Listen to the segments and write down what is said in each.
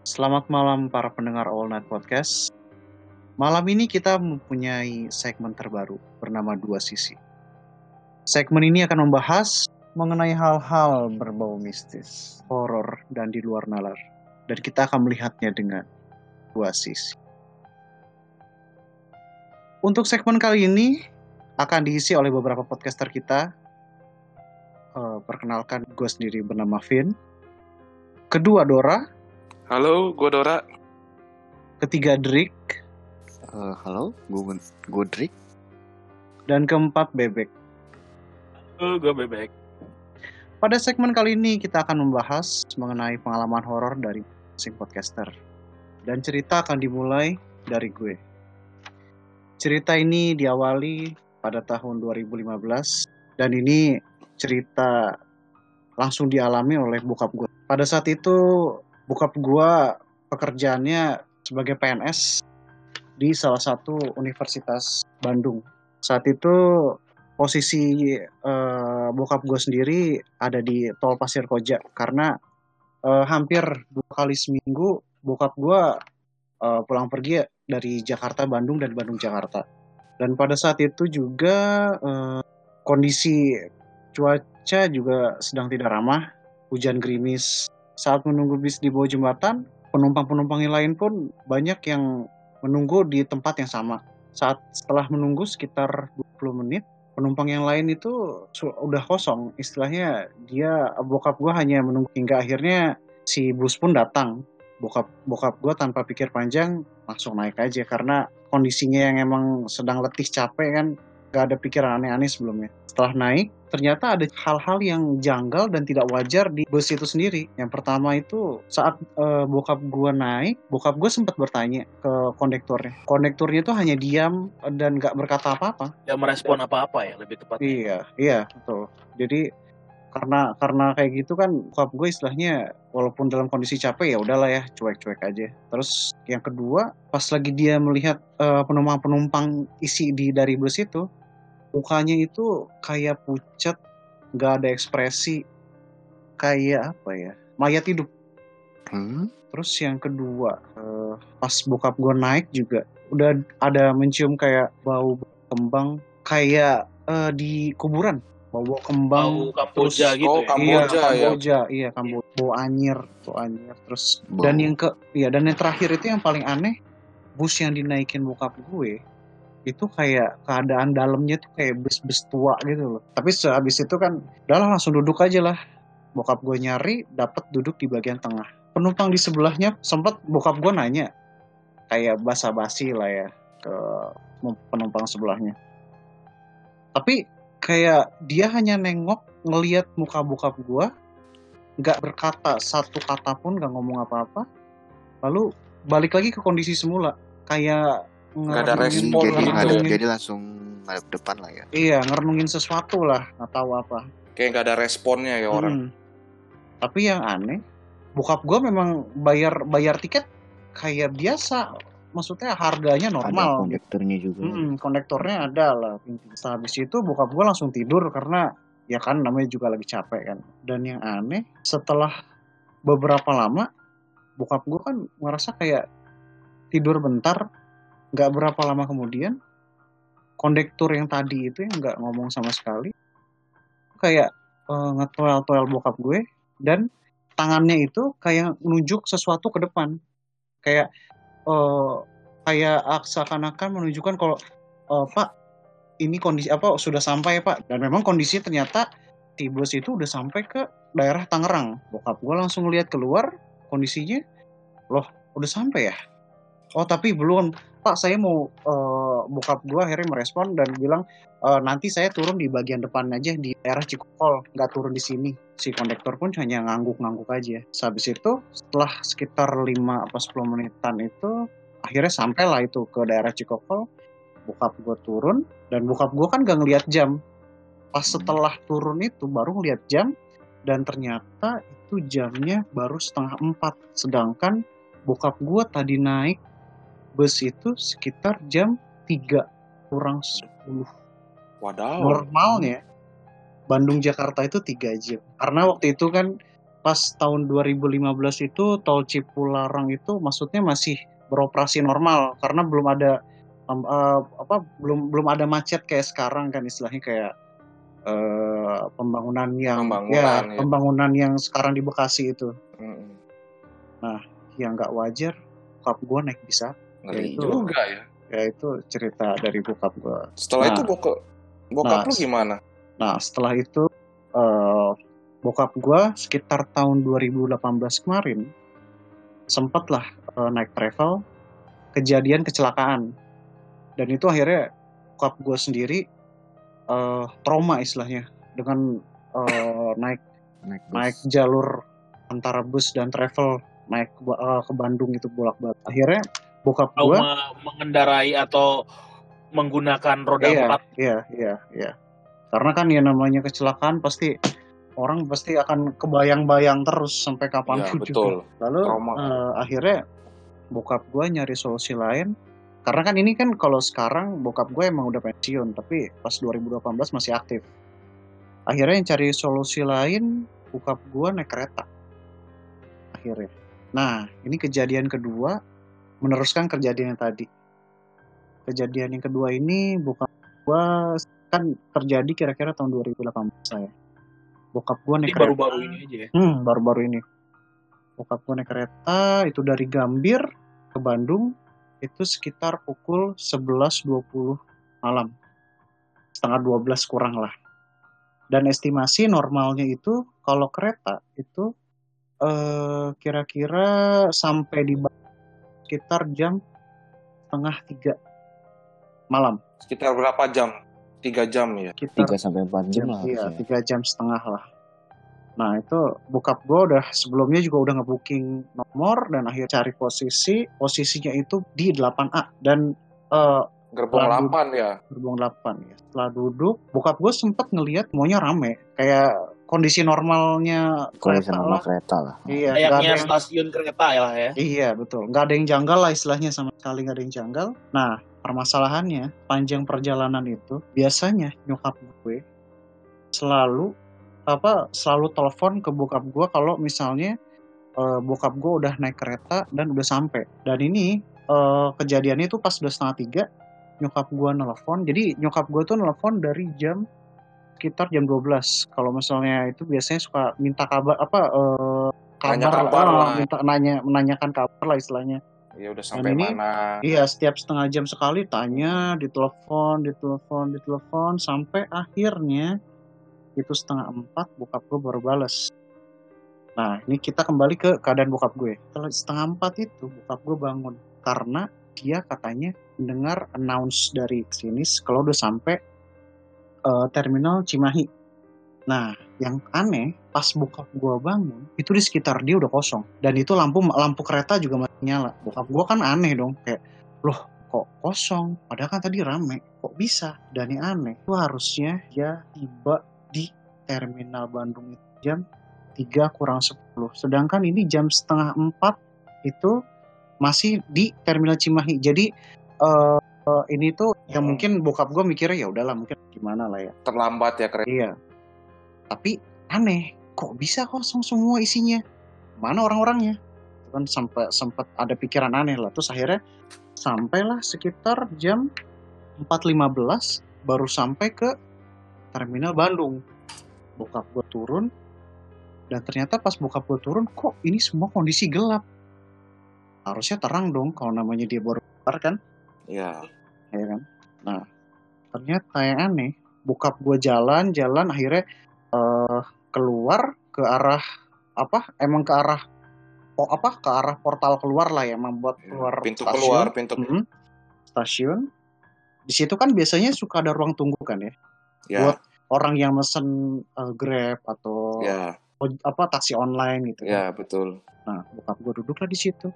Selamat malam para pendengar All Night Podcast. Malam ini kita mempunyai segmen terbaru bernama Dua Sisi. Segmen ini akan membahas mengenai hal-hal berbau mistis, horor, dan di luar nalar. Dan kita akan melihatnya dengan dua sisi. Untuk segmen kali ini akan diisi oleh beberapa podcaster kita. Eh, perkenalkan, gue sendiri bernama Vin. Kedua Dora, Halo, gue Dora. ketiga Drik, Eh, halo, gue gue Drik. dan keempat Bebek. Halo, gue Bebek. Pada segmen kali ini kita akan membahas mengenai pengalaman horor dari masing podcaster. Dan cerita akan dimulai dari gue. Cerita ini diawali pada tahun 2015 dan ini cerita langsung dialami oleh bokap gue. Pada saat itu bokap gue pekerjaannya sebagai PNS di salah satu universitas Bandung. Saat itu posisi eh, bokap gue sendiri ada di tol Pasir Koja karena eh, hampir dua kali seminggu bokap gue eh, pulang pergi dari Jakarta Bandung dan Bandung Jakarta dan pada saat itu juga eh, kondisi cuaca juga sedang tidak ramah hujan gerimis saat menunggu bis di bawah jembatan penumpang-penumpang yang lain pun banyak yang menunggu di tempat yang sama. Saat setelah menunggu sekitar 20 menit penumpang yang lain itu su- udah kosong. Istilahnya dia bokap gue hanya menunggu hingga akhirnya si bus pun datang. Bokap bokap gue tanpa pikir panjang langsung naik aja karena kondisinya yang emang sedang letih capek kan gak ada pikiran aneh-aneh sebelumnya setelah naik ternyata ada hal-hal yang janggal dan tidak wajar di bus itu sendiri yang pertama itu saat eh, bokap gue naik bokap gue sempat bertanya ke kondektornya kondektornya itu hanya diam dan gak berkata apa-apa Gak merespon apa-apa ya lebih tepat. Iya, iya betul. Jadi karena karena kayak gitu kan bokap gue istilahnya walaupun dalam kondisi capek ya udahlah ya cuek-cuek aja. Terus yang kedua pas lagi dia melihat eh, penumpang-penumpang isi di dari bus itu mukanya itu kayak pucat, nggak ada ekspresi, kayak apa ya mayat hidup. Hmm? Terus yang kedua eh, pas bokap gue naik juga udah ada mencium kayak bau kembang kayak eh, di kuburan bau, bau kembang Bau Kamboja terus- gitu oh, ya. Kamboja. iya ya? Kamboja iya Kamboja bau anyir bau anyir terus Bau. dan yang ke iya dan yang terakhir itu yang paling aneh bus yang dinaikin bokap gue itu kayak keadaan dalamnya tuh kayak bus-bus tua gitu loh. Tapi sehabis itu kan udahlah langsung duduk aja lah. Bokap gue nyari dapat duduk di bagian tengah. Penumpang di sebelahnya sempat bokap gue nanya. Kayak basa-basi lah ya ke penumpang sebelahnya. Tapi kayak dia hanya nengok ngelihat muka bokap gue nggak berkata satu kata pun nggak ngomong apa-apa. Lalu balik lagi ke kondisi semula. Kayak Nggak ada respon jadi gitu. ngerenungin- jadi langsung ngadep depan lah ya. iya ngerenungin sesuatu lah nggak tahu apa Kayak nggak ada responnya ya orang. Mm. Tapi yang aneh, bokap gue memang bayar bayar tiket kayak biasa. Maksudnya harganya Ada normal. kondektornya juga. Mm, konektornya ada lah. Setelah habis itu bokap gue langsung tidur karena ya kan namanya juga lagi capek kan. Dan yang aneh, setelah beberapa lama, bokap gue kan ngerasa kayak tidur bentar. Nggak berapa lama kemudian, kondektur yang tadi itu yang nggak ngomong sama sekali, kayak eh, ngetuel-tuel bokap gue dan tangannya itu kayak nunjuk sesuatu ke depan. Kayak eh, kayak seakan-akan menunjukkan kalau eh, Pak ini kondisi apa sudah sampai Pak. Dan memang kondisinya ternyata si bus itu udah sampai ke daerah Tangerang. Bokap gue langsung lihat keluar kondisinya loh udah sampai ya? Oh tapi belum Pak saya mau eh, bokap gue akhirnya merespon dan bilang "Eh, nanti saya turun di bagian depan aja di daerah Cikokol nggak turun di sini. Si kondektor pun hanya ngangguk-ngangguk aja. Habis itu setelah sekitar 5 apa 10 menitan itu akhirnya sampailah itu ke daerah Cikokol. Bokap gue turun dan bokap gue kan gak ngeliat jam. Pas setelah turun itu baru ngeliat jam dan ternyata itu jamnya baru setengah empat. Sedangkan bokap gue tadi naik bus itu sekitar jam 3 kurang 10 Wadaw. normalnya Bandung Jakarta itu tiga jam karena waktu itu kan pas tahun 2015 itu tol Cipularang itu maksudnya masih beroperasi normal karena belum ada um, uh, apa belum belum ada macet kayak sekarang kan istilahnya kayak uh, pembangunan yang Pembangunan, ya, ya. pembangunan yang sekarang di Bekasi itu Mm-mm. yang nggak wajar bokap gue naik bisa Ngeri itu. juga ya. ya itu cerita dari bokap gue Setelah Nah. itu bokap bokap Nah, lu gimana? Nah, setelah itu eh bokap gua sekitar tahun 2018 kemarin sempatlah eh, naik travel kejadian kecelakaan. Dan itu akhirnya bokap gua sendiri eh trauma istilahnya dengan eh, naik Naik bus. naik jalur antara bus dan travel naik ke, ke Bandung itu bolak-balik. Akhirnya bokap gua Trauma mengendarai atau menggunakan roda iya, empat. Iya, iya, iya. Karena kan ya namanya kecelakaan pasti orang pasti akan kebayang-bayang terus sampai Iya, kapan pun juga. betul. Lalu Trauma. eh, akhirnya bokap gue nyari solusi lain. Karena kan ini kan kalau sekarang bokap gue emang udah pensiun, tapi pas 2018 masih aktif. Akhirnya yang cari solusi lain, bokap gue naik kereta. Akhirnya. Nah, ini kejadian kedua, meneruskan kejadian yang tadi. Kejadian yang kedua ini bokap gue kan terjadi kira-kira tahun 2018 saya. Bokap gue Ini naik kereta. baru-baru ini aja ya. Hmm, baru-baru ini. Bokap gue naik kereta itu dari Gambir ke Bandung itu sekitar pukul 11.20 malam. Setengah 12 kurang lah. Dan estimasi normalnya itu kalau kereta itu eh, kira-kira sampai di Bandung sekitar jam setengah tiga malam. Sekitar berapa jam? Tiga jam ya. Sekitar 3 sampai 4 jam lah iya tiga jam setengah lah nah itu bokap gue udah sebelumnya juga udah ngebooking nomor dan akhirnya cari posisi posisinya itu di 8A dan eh Gerbong Lalu- 8 ya. gerbong 8 ya setelah duduk bokap gue sempet ngelihat semuanya rame kayak kondisi normalnya Kondisi kereta normal lah kereta lah. iya Kayaknya yang- stasiun kereta ya lah ya. Iya betul, nggak ada yang janggal lah istilahnya sama sekali nggak ada yang janggal. Nah permasalahannya panjang perjalanan itu biasanya nyokap gue selalu apa selalu telepon ke bokap gue kalau misalnya eh, bokap gue udah naik kereta dan udah sampai. Dan ini eh, kejadiannya itu pas udah setengah tiga nyokap gue nelfon. Jadi nyokap gue tuh nelfon dari jam sekitar jam 12. Kalau misalnya itu biasanya suka minta kabar apa eh, Nanya kabar, kabar ah, lah. minta nanya menanyakan kabar lah istilahnya. Ya udah sampai ini- mana? Iya, setiap setengah jam sekali tanya, ditelepon, ditelepon, ditelepon, sampai akhirnya itu setengah empat bokap gue baru bales. Nah, ini kita kembali ke keadaan bokap gue. Setelah setengah empat itu bokap gue bangun karena dia katanya mendengar announce dari sini kalau udah sampai eh, terminal Cimahi. Nah, yang aneh pas bokap gue bangun itu di sekitar dia udah kosong. Dan itu lampu lampu kereta juga masih nyala. Bokap gue kan aneh dong kayak loh kok kosong? Padahal kan tadi rame. Kok bisa? Dan yang aneh itu harusnya dia tiba di terminal Bandung itu jam 3 kurang 10 sedangkan ini jam setengah 4 itu masih di terminal Cimahi. Jadi eh, eh, ini tuh yang mungkin bokap gue mikirnya ya udahlah mungkin gimana lah ya Terlambat ya kereta. Iya. Tapi aneh, kok bisa kosong semua isinya? Mana orang-orangnya? Kan sampai sempat ada pikiran aneh lah. Terus akhirnya sampailah sekitar jam 4.15 baru sampai ke terminal Bandung. Bokap gue turun dan ternyata pas bokap gue turun kok ini semua kondisi gelap. Harusnya terang dong kalau namanya dia baru keluar kan Ya. ya kan nah ternyata yang aneh bokap gue jalan jalan akhirnya eh, keluar ke arah apa emang ke arah oh apa ke arah portal keluar lah ya emang buat keluar Pintu stasiun. keluar, pintu Mhm. stasiun di situ kan biasanya suka ada ruang tunggu kan ya ya. buat orang yang mesen eh, grab atau oj- apa taksi online gitu kan. ya betul. Nah, bokap gue duduklah di situ.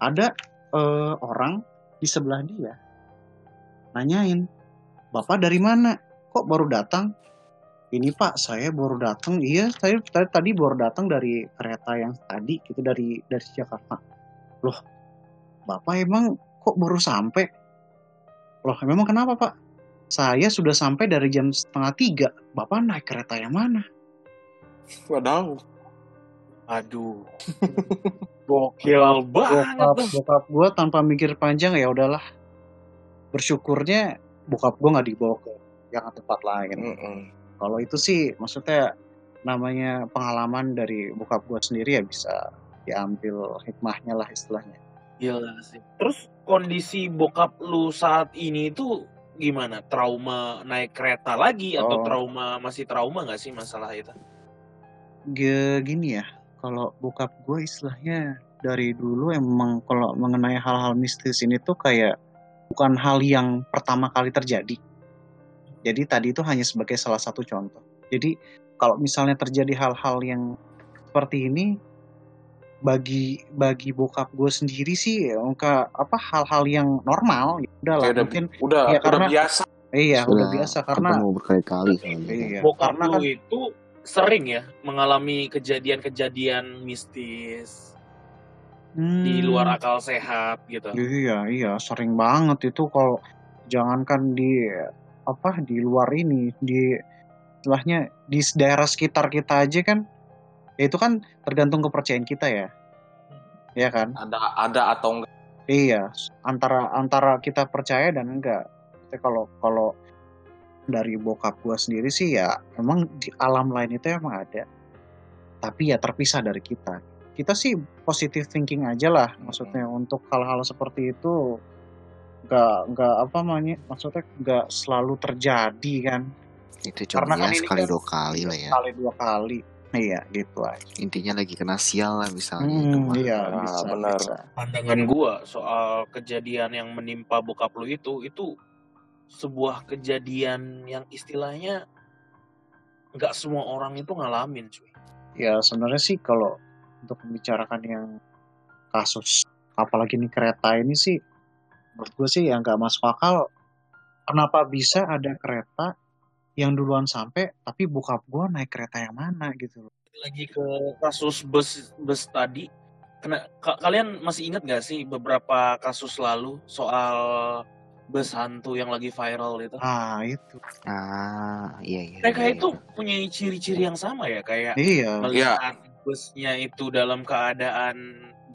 Ada eh, orang di sebelah dia nanyain, "Bapak dari mana? Kok baru datang?" Ini Pak, saya baru datang. Iya, saya tadi, tadi baru datang dari kereta yang tadi, gitu dari dari Jakarta. Loh, Bapak emang kok baru sampai? Loh, memang kenapa Pak? Saya sudah sampai dari jam setengah tiga. Bapak naik kereta yang mana? Waduh. Aduh. Gokil banget bokap bokap gue tanpa mikir panjang ya udahlah bersyukurnya bokap gue nggak dibawa ke yang tempat lain Mm-mm. kalau itu sih maksudnya namanya pengalaman dari bokap gue sendiri ya bisa diambil hikmahnya lah istilahnya Gila sih. Terus kondisi bokap lu saat ini itu gimana? Trauma naik kereta lagi atau Oh. trauma masih trauma nggak sih masalah itu? Gini ya kalau bokap gue istilahnya dari dulu emang kalau mengenai hal-hal mistis ini tuh kayak bukan hal yang pertama kali terjadi. Jadi tadi itu hanya sebagai salah satu contoh. Jadi kalau misalnya terjadi hal-hal yang seperti ini bagi bagi bokap gue sendiri sih enggak apa hal-hal yang normal ya udah lah Kayak udah, mungkin udah, ya, udah karena- biasa. iya udah Sudah biasa karena berkali-kali iya Bokap karena kan itu sering ya mengalami kejadian-kejadian mistis di hmm, luar akal sehat gitu. Iya, iya, sering banget itu kalau jangankan di apa di luar ini, di istilahnya di daerah sekitar kita aja kan, ya itu kan tergantung kepercayaan kita ya, ya kan? Ada ada atau enggak. Iya, antara antara kita percaya dan enggak. Tapi kalau kalau dari bokap gua sendiri sih ya emang di alam lain itu emang ada, tapi ya terpisah dari kita. Kita sih positive thinking aja lah, maksudnya untuk hal-hal seperti itu nggak nggak apa namanya, maksudnya nggak selalu terjadi kan, Itu Karena cuma kan ya sekali kan dua kali lah ya. sekali dua kali. Iya, gitu aja. Intinya lagi kena sial lah misalnya. itu Hmm, mah. iya, Ah, bisa, benar. bisa. Pandangan gua soal kejadian yang menimpa bokap lu itu itu sebuah kejadian yang istilahnya nggak semua orang itu ngalamin cuy. Ya sebenarnya sih kalau untuk membicarakan yang kasus apalagi nih kereta ini sih menurut gue sih yang nggak masuk akal kenapa bisa ada kereta yang duluan sampai tapi bokap gue naik kereta yang mana gitu loh. lagi ke kasus bus bus tadi kena ka- kalian masih ingat gak sih beberapa kasus lalu soal bus hantu yang lagi viral itu Ah itu. Ah, iya iya. mereka iya, itu iya. punya ciri-ciri yang sama ya kayak Iya. melihat busnya itu dalam keadaan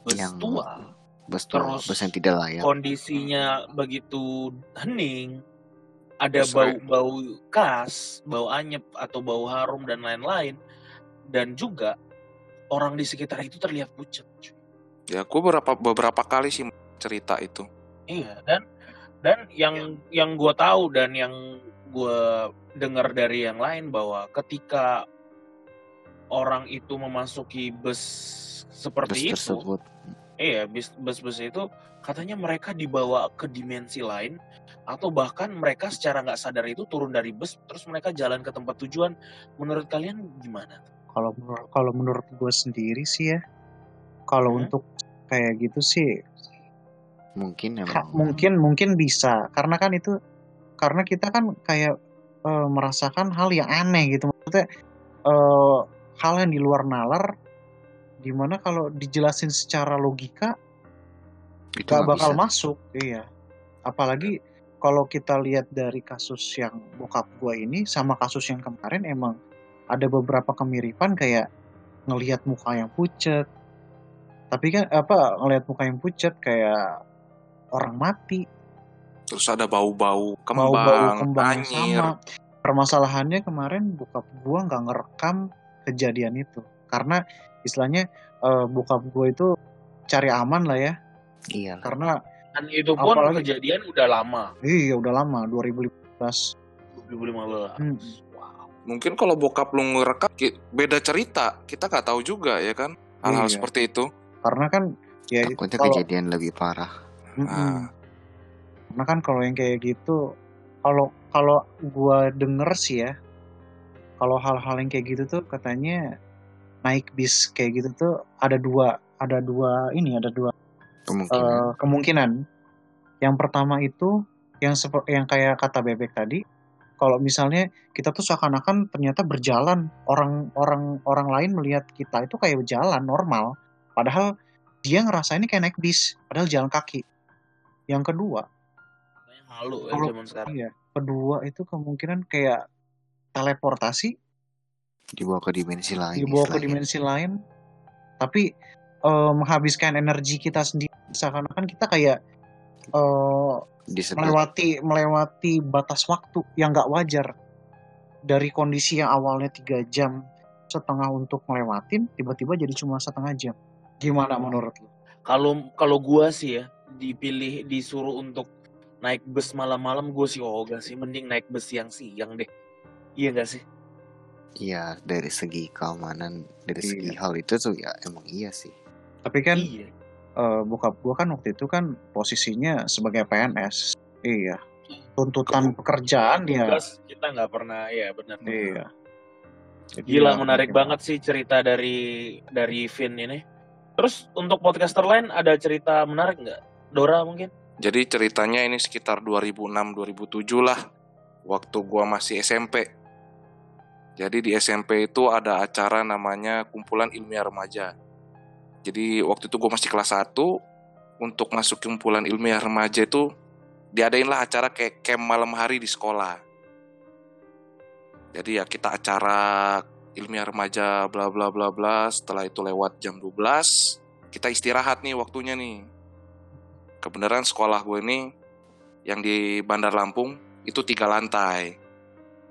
bus Yang tua bus tua, terus bus yang tidak layak. kondisinya begitu hening ada bau-bau khas bau anyep atau bau harum dan lain-lain dan juga orang di sekitar itu terlihat pucat. Ya, gue beberapa beberapa kali sih cerita itu. Iya dan dan yang yang gue tahu dan yang gue dengar dari yang lain bahwa ketika orang itu memasuki bus Bus seperti itu, tersebut. iya bus bus bus itu katanya mereka dibawa ke dimensi lain atau bahkan mereka secara nggak sadar itu turun dari bus terus mereka jalan ke tempat tujuan. Menurut kalian gimana? Kalau kalau menurut gue sendiri sih ya kalau Hmm. untuk kayak gitu sih Mungkin emang. mungkin mungkin bisa. Karena kan itu karena kita kan kayak eh, merasakan hal yang aneh gitu. Maksudnya eh, hal yang di luar nalar di mana kalau dijelasin secara logika itu gak bakal bisa. masuk iya. Apalagi kalau kita lihat dari kasus yang bokap gua ini sama kasus yang kemarin emang ada beberapa kemiripan kayak ngelihat muka yang pucat tapi kan apa ngelihat muka yang pucat kayak orang mati Terus ada bau-bau bau-bau kembang, kembang yang anyir. sama. Permasalahannya kemarin bokap gua nggak ngerekam kejadian itu karena istilahnya eh, bokap gua itu cari aman lah ya Iya karena Dan itu pun Apalagi- kejadian udah lama, iya udah lama 2015. 2015. Hmm. Wow. Mungkin kalau bokap lu ngerekam ki- beda cerita, kita nggak tahu juga ya kan. Hal-hal Iya. seperti itu. Karena kan ya Takutnya kalau kejadian lebih parah. Mm-mm. Ah. Karena kan kalau yang kayak gitu kalau kalau gua denger sih ya kalau hal-hal yang kayak gitu tuh katanya naik bis kayak gitu tuh ada dua ada dua ini ada dua Kemungkinan. eh, kemungkinan. Yang pertama itu yang seperti yang kayak kata bebek tadi, kalau misalnya kita tuh seakan-akan ternyata berjalan orang orang orang lain melihat kita itu kayak berjalan normal, padahal dia ngerasa ini kayak naik bis, padahal jalan kaki. Yang kedua, halu ya Kalau- zaman sekarang. iya, kedua itu kemungkinan kayak teleportasi. Dibawa ke dimensi lain. dibawa ke dimensi lain. Tapi eh, menghabiskan energi kita sendiri. Seakan-akan kita kayak eh, Disebut. melewati melewati batas waktu yang nggak wajar. Dari kondisi yang awalnya tiga jam setengah untuk melewatin tiba-tiba jadi cuma setengah jam. Gimana menurut lu? Kalau kalau gua sih ya dipilih disuruh untuk naik bus malam-malam gue sih oh gak sih mending naik bus siang-siang deh. Iya gak sih? Iya dari segi keamanan dari Iya. segi hal itu tuh ya emang iya sih. Tapi kan Iya. eh, bokap gua kan waktu itu kan posisinya sebagai PNS. Iya. Tuntutan pekerjaan dia. Kita nggak pernah ya benar. Iya. Jadi Gila ya, menarik gimana? banget sih cerita dari dari Vin ini. Terus untuk podcaster lain ada cerita menarik nggak? Dora mungkin? Jadi ceritanya ini sekitar 2006-2007 lah. Waktu gua masih SMP. Jadi di SMP itu ada acara namanya Kumpulan Ilmiah Remaja. Jadi waktu itu gue masih kelas 1 untuk masuk kumpulan ilmiah remaja itu diadain lah acara kayak camp malam hari di sekolah. Jadi ya kita acara ilmiah remaja bla bla bla bla setelah itu lewat jam 12 kita istirahat nih waktunya nih. Kebenaran sekolah gue ini yang di Bandar Lampung itu tiga lantai.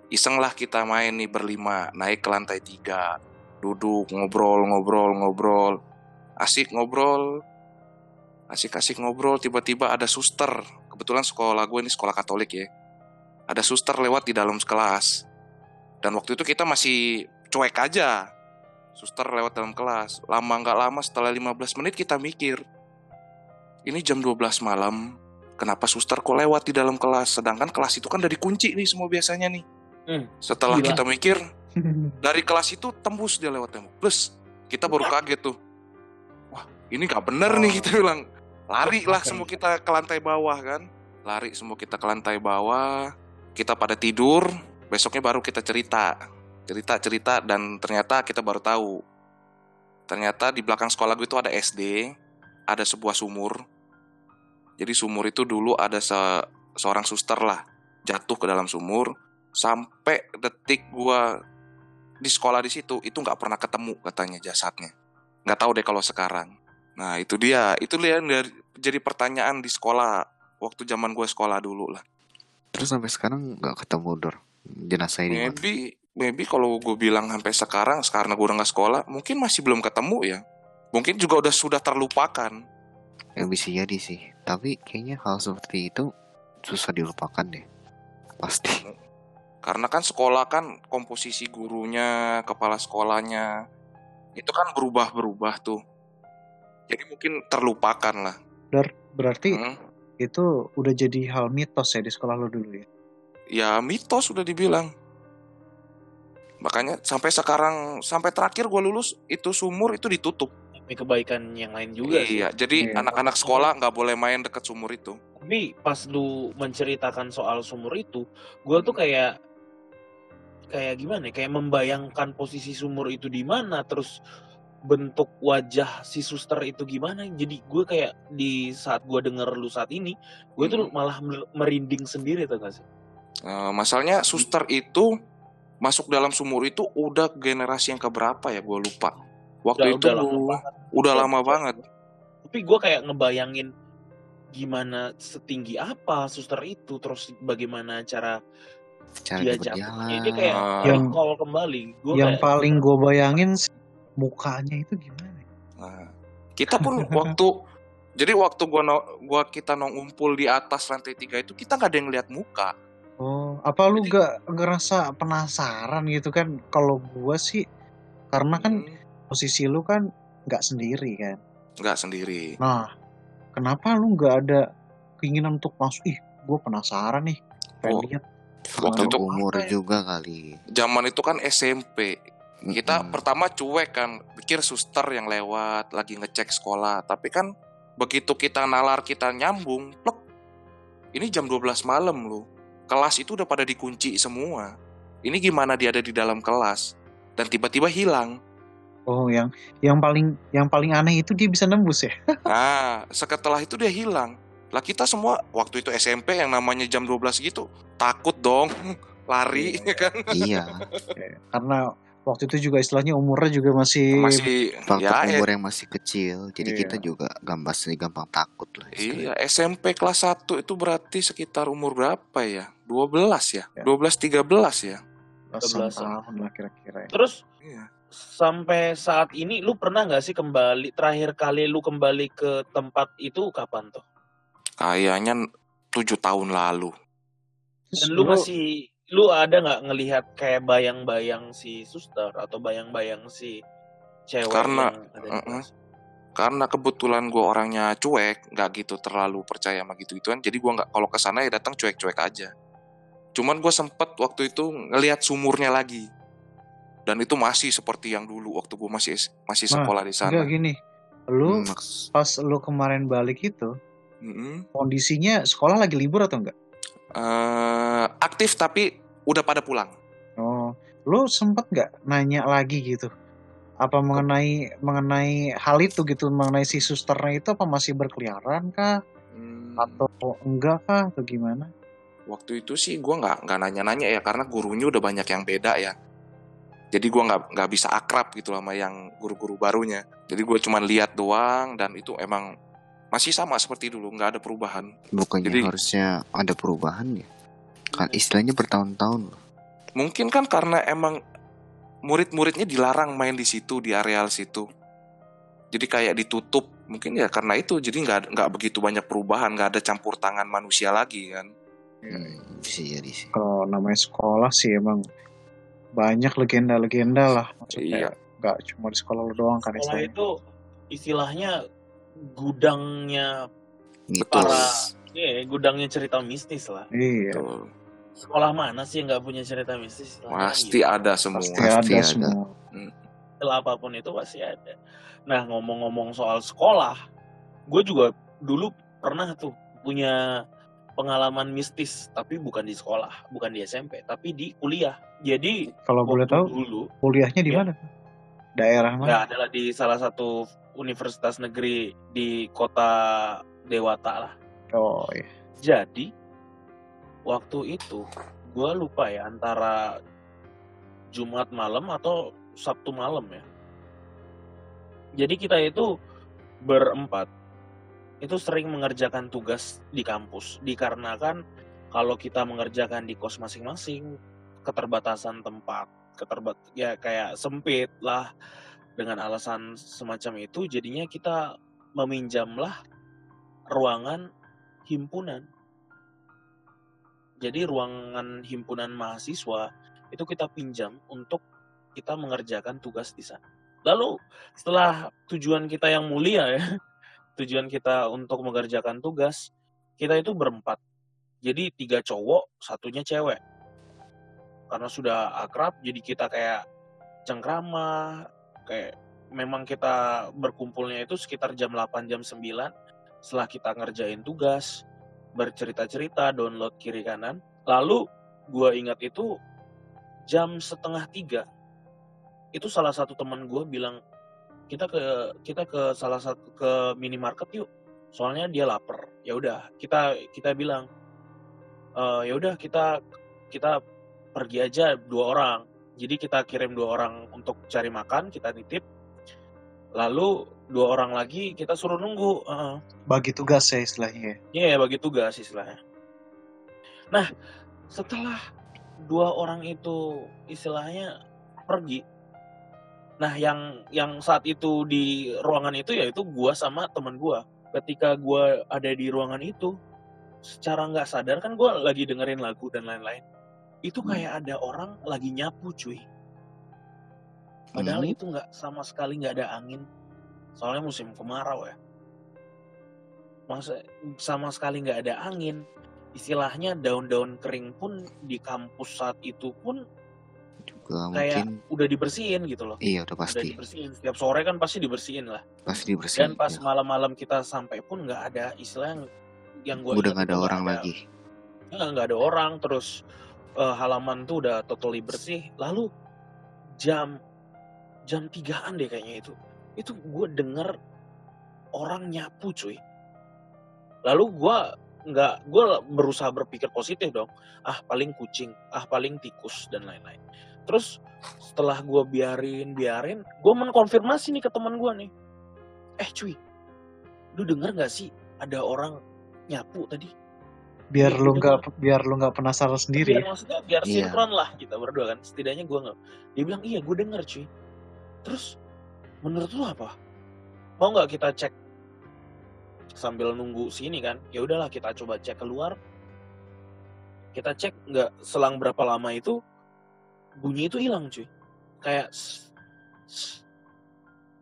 Iseng lah kita main nih berlima naik ke lantai tiga. Duduk ngobrol ngobrol ngobrol. Asik ngobrol. Asik-asik ngobrol tiba-tiba ada suster. Kebetulan sekolah gue ini sekolah Katolik ya. Ada suster lewat di dalam kelas. Dan waktu itu kita masih cuek aja. Suster lewat dalam kelas. Lama nggak lama setelah 15 menit kita mikir ini jam 12 malam. Kenapa suster kok lewat di dalam kelas? Sedangkan kelas itu kan udah dikunci nih semua biasanya nih. Hmm, setelah gila. kita mikir dari kelas itu tembus dia lewat tembok. Plus kita baru kaget tuh. Wah ini nggak bener nih Oh. kita bilang. Lari lah semua kita ke lantai bawah kan? Lari semua kita ke lantai bawah. Kita pada tidur besoknya baru kita cerita. Cerita cerita dan ternyata kita baru tahu. Ternyata di belakang sekolah gue itu ada SD ada sebuah sumur jadi sumur itu dulu ada se- seorang suster lah jatuh ke dalam sumur. Sampai detik gua di sekolah di situ itu nggak pernah ketemu katanya jasadnya. Nggak tahu deh kalau sekarang. Nah itu dia. Itu dia yang dari- jadi pertanyaan di sekolah waktu zaman gue sekolah dulu lah. Terus sampai sekarang nggak ketemu Dor? Jenazah ini. maybe maybe kalau gue bilang sampai sekarang karena gue udah nggak sekolah mungkin masih belum ketemu ya. Mungkin juga udah sudah terlupakan Ya bisa jadi sih. Tapi kayaknya hal seperti itu susah dilupakan deh. Pasti. karena kan sekolah kan komposisi gurunya kepala sekolahnya itu kan berubah-berubah tuh jadi mungkin terlupakan lah Berarti Hmm. itu udah jadi hal mitos ya di sekolah lo dulu ya. ya mitos sudah dibilang makanya sampai sekarang sampai terakhir gue lulus itu sumur itu ditutup demi kebaikan yang lain juga sih. iya jadi Iya. anak-anak sekolah nggak boleh main deket sumur itu Tapi pas lu menceritakan soal sumur itu, gue tuh kayak kayak gimana? ya, Kayak membayangkan posisi sumur itu di mana, terus bentuk wajah si suster itu gimana. Jadi gue kayak di saat gue denger lu saat ini, gue tuh Hmm. malah mer- merinding sendiri tuh gak sih? Eh, masalahnya suster itu masuk dalam sumur itu udah generasi yang keberapa ya gue lupa waktu Udah- itu udah lama banget. udah lama banget Tapi gue kayak ngebayangin gimana setinggi apa suster itu, terus bagaimana cara Cara dia dia jatuhnya. berjalan. Dia kayak Ah. Yang- recall kembali. Gue yang kayak paling gue bayangin mukanya itu gimana? Nah, kita pun waktu jadi waktu gua no- gua kita nong ngumpul di atas lantai tiga itu kita nggak ada yang lihat muka. Oh, apa lu Jadi- gak ngerasa penasaran gitu kan? Kalau gua sih, karena kan Hmm, posisi lu kan nggak sendiri kan. nggak sendiri. Nah, kenapa lu nggak ada keinginan untuk masuk? Ih, gue penasaran nih. Pengen Oh. lihat. Waktu itu- umur Apa ya? juga kali. Zaman itu kan SMP. Kita Mm-mm. pertama cuek kan, pikir suster yang lewat lagi ngecek sekolah. Tapi kan begitu kita nalar kita nyambung, plek. Ini jam 12 malam loh. Kelas itu udah pada dikunci semua. Ini gimana dia ada di dalam kelas dan tiba-tiba hilang. Oh, yang yang paling yang paling aneh itu dia bisa nembus ya. Nah, setelah itu dia hilang. Lah kita semua waktu itu SMP yang namanya jam 12 gitu, takut dong, lari ya kan. iya. Karena waktu itu juga istilahnya umurnya juga masih, masih Faktor ya eh, umur yang masih kecil, jadi Iya. kita juga gampang gampang takut lah. iya istilahnya. SMP kelas 1 itu berarti sekitar umur berapa ya 12 ya Ya. 12 13 ya belasan 12-an. tahun lah kira-kira ya. Terus iya sampai saat ini lu pernah nggak sih kembali terakhir kali lu kembali ke tempat itu kapan tuh? kayaknya tujuh tahun lalu Dan lu masih lu ada nggak ngelihat kayak bayang-bayang si suster atau bayang-bayang si cewek Karena- yang ada di uh-uh. kelas? karena kebetulan gue orangnya cuek nggak gitu terlalu percaya sama gitu gituan jadi gue nggak kalau ke sana ya datang cuek-cuek aja cuman gue sempet waktu itu ngelihat sumurnya lagi dan itu masih seperti yang dulu waktu gue masih masih Nah, sekolah di sana. enggak gini. Lu Hmm, pas lu kemarin balik itu Mm-mm. kondisinya sekolah lagi libur atau enggak? Eh, aktif tapi udah pada pulang. Oh lu sempet nggak nanya lagi gitu? Apa mengenai mengenai hal itu gitu mengenai si susternya itu apa masih berkeliaran kah? Hmm, atau enggak kah? Atau gimana? Waktu itu sih gue nggak nggak nanya-nanya ya karena gurunya udah banyak yang beda ya jadi gue nggak nggak bisa akrab gitu sama yang guru-guru barunya jadi gue cuman lihat doang dan itu emang masih sama seperti dulu nggak ada perubahan bukannya jadi- harusnya ada perubahan ya? Kan istilahnya bertahun-tahun loh. mungkin kan karena emang murid-muridnya dilarang main di situ di areal situ jadi kayak ditutup mungkin ya karena itu jadi nggak nggak begitu banyak perubahan nggak ada campur tangan manusia lagi kan Hmm, bisa jadi sih. kalau namanya sekolah sih emang banyak legenda-legenda lah maksudnya Iya. nggak cuma di sekolah lu doang kan Sekolah istilahnya itu istilahnya gudangnya Mitos. Para- ya gudangnya cerita mistis lah. iya Tuh, Sekolah mana sih yang nggak punya cerita mistis? Pasti gitu. ada semua pasti Pasti ada ada. semua Setelah apa pun itu pasti ada. Nah ngomong-ngomong soal sekolah, gue juga dulu pernah tuh punya pengalaman mistis, tapi bukan di sekolah, bukan di SMP, tapi di kuliah. Jadi kalau boleh tahu dulu kuliahnya di Iya. mana daerah mana ya adalah di salah satu universitas negeri di kota Dewata lah. oh iya Jadi waktu itu gue lupa ya antara Jumat malam atau Sabtu malam ya. Jadi kita itu berempat itu sering mengerjakan tugas di kampus dikarenakan kalau kita mengerjakan di kos masing-masing keterbatasan tempat keterbat ya kayak sempit lah dengan alasan semacam itu jadinya kita meminjamlah ruangan himpunan jadi ruangan himpunan mahasiswa itu kita pinjam untuk kita mengerjakan tugas di sana. Lalu setelah tujuan kita yang mulia ya, tujuan kita untuk mengerjakan tugas, kita itu berempat. Jadi tiga cowok, satunya cewek. Karena sudah akrab, jadi kita kayak cengkrama, kayak memang kita berkumpulnya itu sekitar jam 8, jam 9. Setelah kita ngerjain tugas, bercerita-cerita, download kiri kanan. Lalu gua ingat itu jam setengah tiga. Itu salah satu teman gua bilang kita ke kita ke salah satu ke minimarket yuk. Soalnya dia lapar. Ya udah kita kita bilang "Eh, ya udah kita kita pergi aja dua orang. Jadi kita kirim dua orang untuk cari makan, kita titip. Lalu dua orang lagi kita suruh nunggu. Heeh. bagi tugas ya istilahnya ya. Iya, bagi tugas istilahnya. Nah, setelah dua orang itu istilahnya pergi, nah yang yang saat itu di ruangan itu yaitu gua sama teman gua. Ketika gua ada di ruangan itu, secara nggak sadar kan gua lagi dengerin lagu dan lain-lain. Itu kayak ada orang lagi nyapu, cuy. Padahal Hmm. itu nggak sama sekali nggak ada angin. Soalnya musim kemarau ya. Masa sama sekali nggak ada angin. Istilahnya daun-daun kering pun di kampus saat itu pun juga kayak mungkin udah dibersihin gitu loh. iya udah Udah pasti. dibersihin. Setiap sore kan pasti dibersihin lah. pasti dibersihin Dan pas ya. malam-malam kita sampai pun nggak ada istilah yang, yang gua udah nggak ada orang lagi. Nggak ada orang. Terus eh, halaman tuh udah totally bersih. Lalu jam jam tigaan deh kayaknya itu. Itu gue denger orang nyapu cuy. Lalu gue nggak gue berusaha berpikir positif dong. Ah paling kucing. Ah paling tikus dan lain-lain terus setelah gue biarin biarin gue menkonfirmasi nih ke teman gue nih. Eh cuy lu denger nggak sih ada orang nyapu tadi? Biar Iya, lu iya, nggak biar lu nggak penasaran sendiri. Biar ya. maksudnya biar Iya. sinkron lah kita berdua kan. Setidaknya gue nggak dia bilang iya gue denger cuy. Terus menurut lu apa? Mau nggak kita cek sambil nunggu sini kan? Ya udahlah kita coba cek keluar. Kita cek nggak selang berapa lama itu bunyi itu hilang cuy. Kayak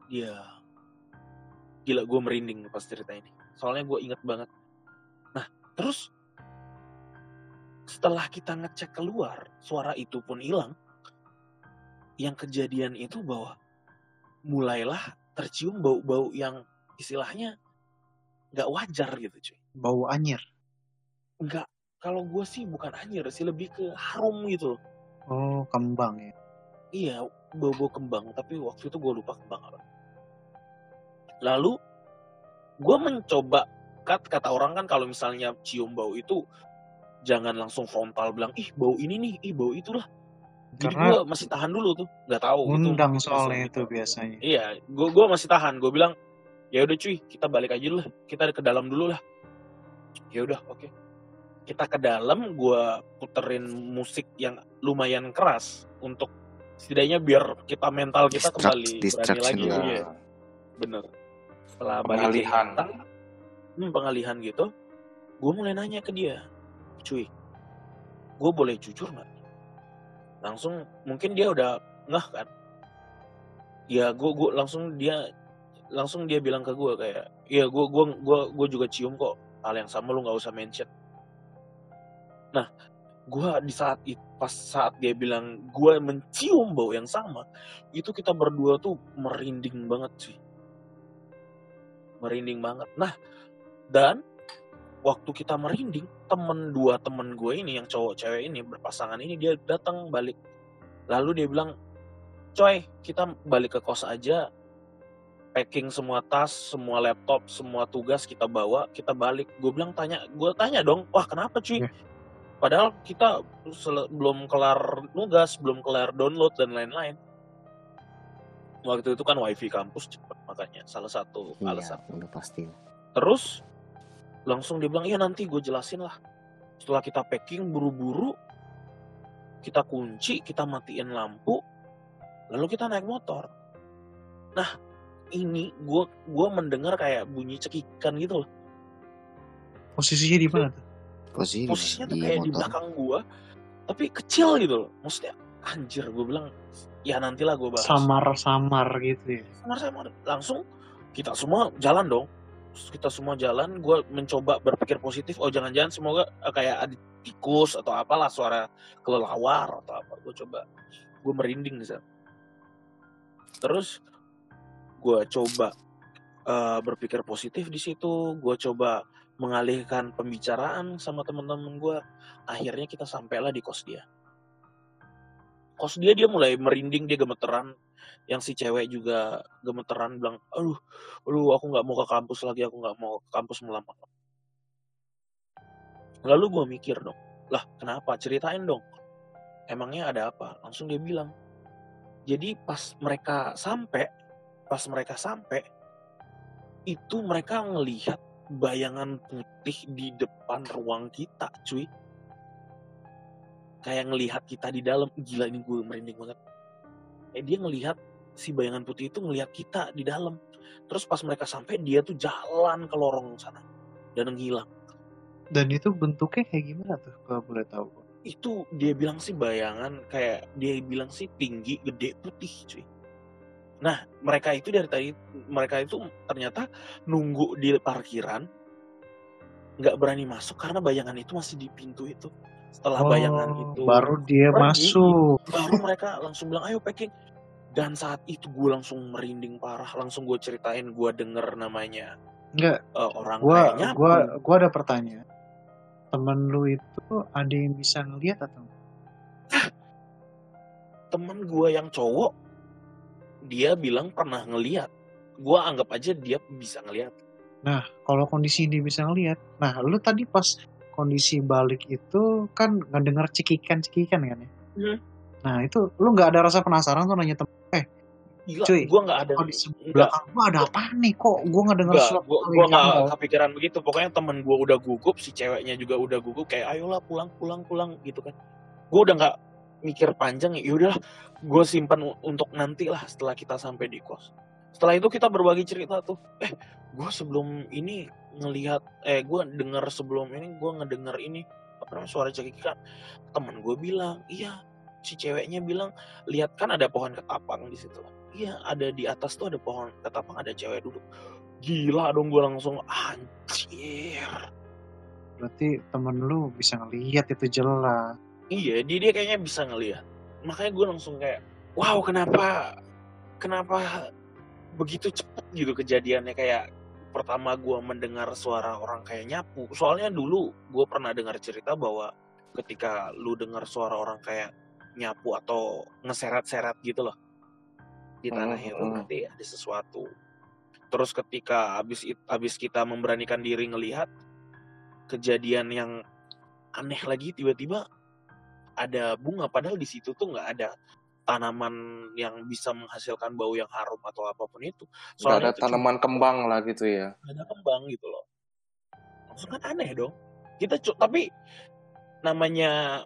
dia gila gue merinding pas cerita ini. Soalnya gue inget banget. Nah terus setelah kita ngecek keluar suara itu pun hilang. Yang kejadian itu bahwa mulailah tercium bau-bau yang istilahnya nggak wajar gitu cuy. Bau anyir. Nggak kalau gue sih bukan anjir sih lebih ke harum gitu loh oh kembang ya iya bau-bau kembang tapi waktu itu gue lupa kembang apa lalu gue mencoba kat kata orang kan kalau misalnya cium bau itu jangan langsung frontal bilang ih bau ini nih ih bau itulah jadi Karena gue masih tahan dulu tuh nggak tahu itu ngundang langsung soalnya gitu. itu biasanya Iya, gue gua masih tahan. Gue bilang, ya udah cuy, kita balik aja dulu lah. Kita ke dalam dulu lah. Ya udah, oke. Kita ke dalam, gue puterin musik yang lumayan keras untuk setidaknya biar kita mental kita Distract- kembali berani lagi. lah. Iya, bener. Setelah Pengalihan. belakang, hmm, pengalihan gitu, gue mulai nanya ke dia, cuy, gue boleh jujur nggak? Langsung, mungkin dia udah ngeh kan? ya gue gua langsung dia langsung dia bilang ke gue kayak iya gue gua gua gua juga cium kok hal yang sama lu nggak usah mention nah gue di saat itu pas saat dia bilang gue mencium bau yang sama itu kita berdua tuh merinding banget sih. Merinding banget. Nah dan waktu kita merinding temen dua temen gue ini yang cowok cewek ini berpasangan ini dia datang balik. Lalu dia bilang coy kita balik ke kos aja. Packing semua tas semua laptop semua tugas kita bawa kita balik. Gue bilang tanya gue tanya dong wah kenapa cuy? Ya. Padahal kita belum kelar nugas belum kelar download dan lain-lain waktu itu kan wifi kampus cepet makanya salah satu Iya, alasan udah pasti. Terus langsung dia bilang, iya nanti gue jelasin lah. Setelah kita packing buru-buru, kita kunci, kita matiin lampu, lalu kita naik motor. Nah, ini gue gua mendengar kayak bunyi cekikan gitu loh. posisinya di mana tuh Posisi Posisinya tuh kayak di belakang gue, tapi kecil gitu loh. Maksudnya, anjir, gue bilang, ya nantilah gue bahas. samar-samar gitu ya? Samar-samar langsung kita semua jalan dong. Terus kita semua jalan gue mencoba berpikir positif oh jangan-jangan semoga eh, kayak ada tikus atau apalah suara kelelawar atau apa. Gue coba gue merinding di sana. Terus gue coba eh, berpikir positif di situ gue coba mengalihkan pembicaraan sama teman-teman gue akhirnya kita sampailah di kos dia. Kos dia dia mulai merinding dia gemeteran. Yang si cewek juga gemeteran bilang aduh aduh aku nggak mau ke kampus lagi aku nggak mau ke kampus melama lalu gue mikir dong lah kenapa? Ceritain dong. Emangnya ada apa? Langsung dia bilang jadi pas mereka sampai pas mereka sampai itu mereka ngelihat bayangan putih di depan ruang kita cuy. Kayak ngelihat kita di dalam. Gila ini gue merinding banget. Eh dia ngelihat si bayangan putih itu ngelihat kita di dalam. Terus pas mereka sampai dia tuh jalan ke lorong sana dan ngilang. Dan itu bentuknya kayak gimana tuh kalau boleh tahu? Itu dia bilang sih bayangan kayak dia bilang sih tinggi gede putih cuy nah mereka itu dari tadi mereka itu ternyata nunggu di parkiran nggak berani masuk karena bayangan itu masih di pintu itu. Setelah bayangan Oh, itu baru dia pergi, masuk. baru mereka langsung bilang ayo packing. Dan saat itu gue langsung merinding parah langsung gue ceritain gue denger namanya enggak eh, orang gua kayak nyapu gua gua ada pertanyaan. Temen lu itu ada yang bisa ngelihat atau temen gue yang cowok dia bilang pernah ngeliat gue anggap aja dia bisa ngeliat nah kalau kondisi dia bisa ngelihat nah lu tadi pas kondisi balik itu kan ngedenger cekikan cekikan kan ya Hmm. Nah itu lu nggak ada rasa penasaran tuh nanya temen, eh Gila, Cuy, gue nggak ada di enggak, belakang gua ada apa nih kok gua nggak dengar enggak, suara gue gua nggak nangol. kepikiran begitu. Pokoknya temen gue udah gugup, si ceweknya juga udah gugup, kayak ayolah pulang, pulang, pulang gitu kan. Gue udah nggak mikir panjang, ya udah gue simpan untuk nanti lah setelah kita sampai di kos. Setelah itu kita berbagi cerita tuh. Eh, gue sebelum ini ngelihat, eh gue denger sebelum ini gue ngedenger ini apa namanya suara cekikan. Temen gue bilang, iya si ceweknya bilang lihat kan ada pohon ketapang di situ. Iya ada di atas tuh ada pohon ketapang ada cewek duduk. Gila dong gue langsung anjir. berarti temen lu bisa ngelihat itu jelas Iya dia dia kayaknya bisa ngelihat. Makanya gue langsung kayak wow kenapa kenapa begitu cepet gitu kejadiannya kayak pertama gue mendengar suara orang kayak nyapu. Soalnya dulu gue pernah dengar cerita bahwa ketika lu dengar suara orang kayak nyapu atau ngeseret-seret gitu loh di tanah Hmm, itu hmm. berarti ada sesuatu. Terus ketika abis abis kita memberanikan diri ngelihat kejadian yang aneh lagi tiba-tiba ada bunga padahal di situ tuh nggak ada tanaman yang bisa menghasilkan bau yang harum atau apa pun itu. Nggak ada itu cuma tanaman kembang lah gitu ya. nggak ada kembang gitu loh. Langsung kan aneh dong. Kita cu- tapi namanya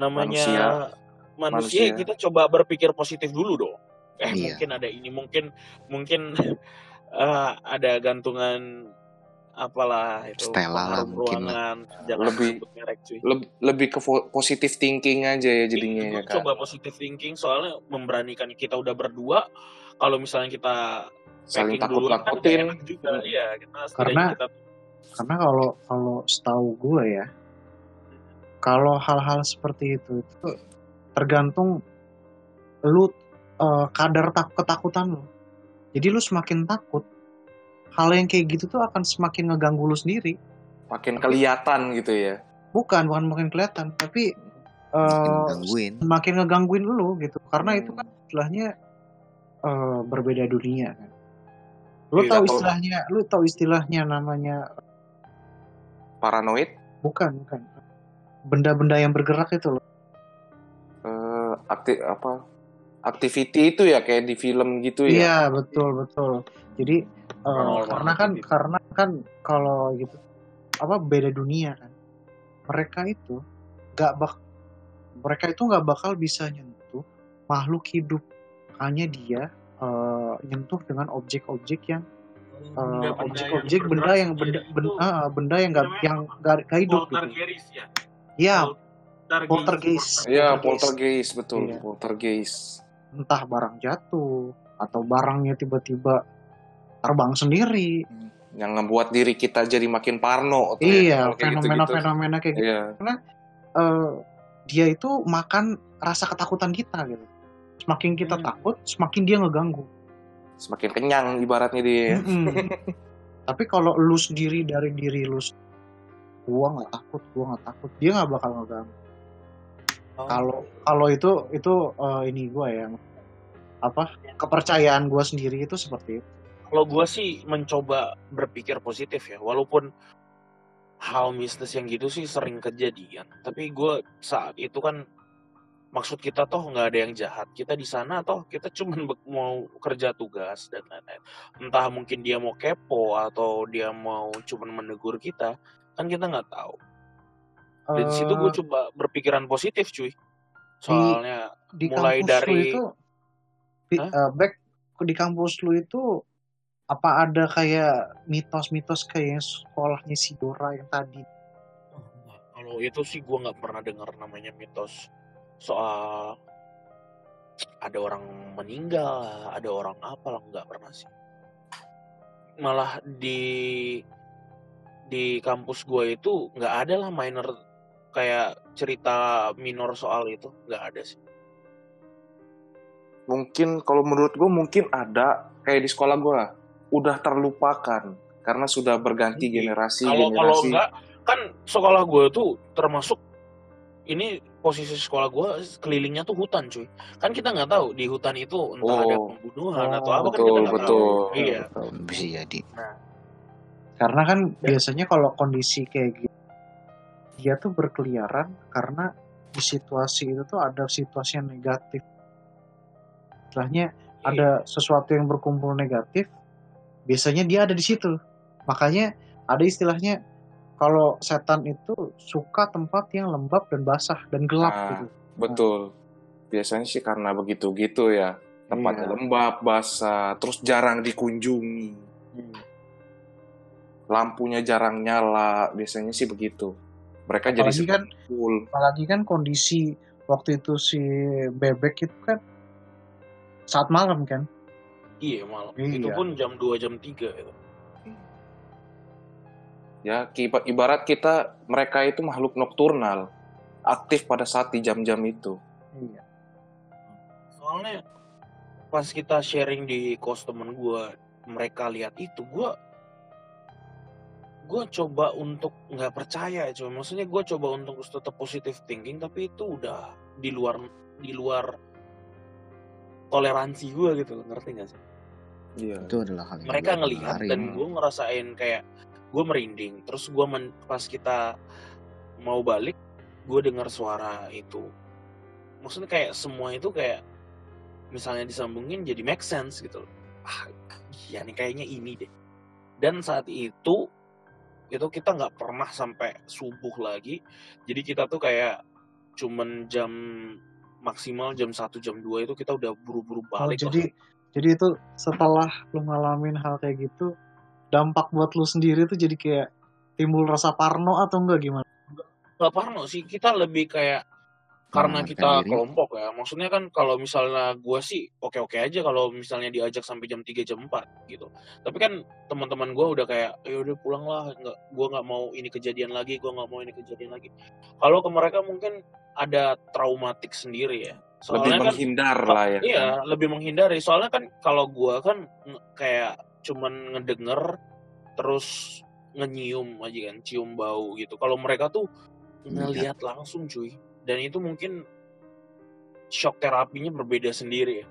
namanya Manusia. manusia, Manusia. kita coba berpikir positif dulu dong. Eh Iya. mungkin ada ini mungkin mungkin eh, ada gantungan apalah itu Stella lah mungkin lah. Lebih- merek cuy. Leb- lebih ke positive thinking aja ya jadinya ya kan. coba positive thinking soalnya memberanikan kita udah berdua kalau misalnya kita Saling packing duluan kan juga iya kita Karena- kita karena kalau kalau setahu gue ya kalau hal-hal seperti itu itu tergantung lu eh, kadar tak ketakutan lu jadi lu semakin takut hal yang kayak gitu tuh akan semakin ngeganggu lu sendiri Makin kelihatan gitu ya. bukan bukan makin kelihatan tapi Bikin eh, gangguin. semakin ngegangguin lu gitu karena Hmm. itu kan istilahnya eh, berbeda dunia kan lu Iya, tahu kalau- istilahnya lu tahu istilahnya namanya Paranoid, bukan bukan benda-benda yang bergerak itu loh eh, akti apa? Activity itu ya kayak di film gitu ya. Iya betul betul. Jadi Paranormal karena kan activity. karena kan kalau gitu apa beda dunia kan. Mereka itu nggak bak mereka itu nggak bakal bisa nyentuh makhluk hidup. Hanya dia eh, nyentuh dengan objek-objek yang Benda-benda objek-objek yang benda yang benda benda, itu ah, benda yang nggak namanya yang nggak nggak hidup gitu. ya Iya Poltergeist. poltergeist. Iya, Poltergeist. poltergeist betul, Iya. poltergeist. entah barang jatuh atau barangnya tiba-tiba terbang sendiri. Yang ngebuat diri kita jadi makin parno ya, Iya, kayak fenomena-fenomena kayak gitu. Iya. eh, dia itu makan rasa ketakutan kita gitu. Semakin kita Hmm. takut, semakin dia ngeganggu. Semakin kenyang ibaratnya dia. Mm-mm. Tapi kalau lu sendiri dari diri lu, gua nggak takut, gua nggak takut, dia nggak bakal ngeganggu. Oh. Kalau kalau itu itu eh, ini gua ya, apa kepercayaan gua sendiri itu seperti itu. Kalau gue sih mencoba berpikir positif ya walaupun hal mistis yang gitu sih sering kejadian. Tapi gue saat itu kan maksud kita toh nggak ada yang jahat. Kita di sana toh kita cuman be- mau kerja tugas dan lain-lain. Entah mungkin dia mau kepo atau dia mau cuman menegur kita kan kita nggak tahu. Dan di situ gue Eh, coba berpikiran positif cuy. Soalnya di mulai kampus lu dari- itu di, eh, back di kampus lu itu apa ada kayak mitos-mitos kayak yang sekolahnya si Dora yang tadi Kalau itu sih gue nggak pernah dengar namanya mitos soal ada orang meninggal, lah, ada orang apa lah nggak pernah sih. Malah di di kampus gue itu nggak ada lah minor kayak cerita minor soal itu nggak ada sih. Mungkin kalau menurut gue mungkin ada kayak di sekolah gue udah terlupakan karena sudah berganti Iya. generasi Kalau kalau generasi. enggak kan sekolah gue tuh termasuk ini posisi sekolah gue kelilingnya tuh hutan cuy. Kan kita nggak tahu di hutan itu entah ada Oh. pembunuhan Oh, atau apa kan kita betul nggak betul. tahu. Iya. betul. Bisa jadi. karena kan biasanya kalau kondisi kayak gitu dia tuh berkeliaran karena di situasi itu tuh ada situasi yang negatif. Istilahnya Iya. ada sesuatu yang berkumpul negatif, biasanya dia ada di situ. Makanya ada istilahnya kalau setan itu suka tempat yang lembab dan basah dan gelap Nah, gitu. Betul. Biasanya sih karena begitu-gitu ya. Tempatnya Iya. lembab, basah, terus jarang dikunjungi. Hmm. Lampunya jarang nyala, biasanya sih begitu. Mereka jadi Apalagi kan- full. Apalagi kan kondisi waktu itu si bebek itu kan saat malam kan. Iya malam. Iya. Itu pun jam 2 jam 3 itu. Ya, ibarat kita mereka itu makhluk nokturnal, aktif pada saat di jam-jam itu. Iya. Soalnya pas kita sharing di kos temen gue, mereka lihat itu, gue gue coba untuk nggak percaya coy maksudnya gue coba untuk tetap positive thinking tapi itu udah di luar di luar toleransi gue gitu loh ngerti gak sih Iya. Itu adalah hal yang mereka gua ngelihat dan gue ngerasain kayak gue merinding terus gue pas kita mau balik gue dengar suara itu maksudnya kayak semua itu kayak misalnya disambungin jadi make sense gitu loh. ah iya nih kayaknya ini deh dan saat itu itu kita nggak pernah sampai subuh lagi jadi kita tuh kayak cuman jam maksimal jam 1 jam 2 itu kita udah buru-buru Oh, balik lah. jadi jadi itu setelah lu ngalamin hal kayak gitu, dampak buat lu sendiri tuh jadi kayak timbul rasa parno atau enggak gimana? nggak parno sih kita lebih kayak karena kita diri. kelompok ya maksudnya kan kalau misalnya gue sih oke oke aja kalau misalnya diajak sampai jam 3 jam 4 gitu tapi kan teman-teman gue udah kayak ya udah pulang lah nggak gue nggak mau ini kejadian lagi gue nggak mau ini kejadian lagi kalau ke mereka mungkin ada traumatik sendiri ya Lebih soalnya kan menghindar lah ya. Iya, lebih menghindari. Soalnya kan kalau gua kan kayak cuman ngedenger terus ngenyium aja kan, cium bau gitu. Kalau mereka tuh ngelihat langsung cuy. Dan itu mungkin shock terapinya berbeda sendiri ya.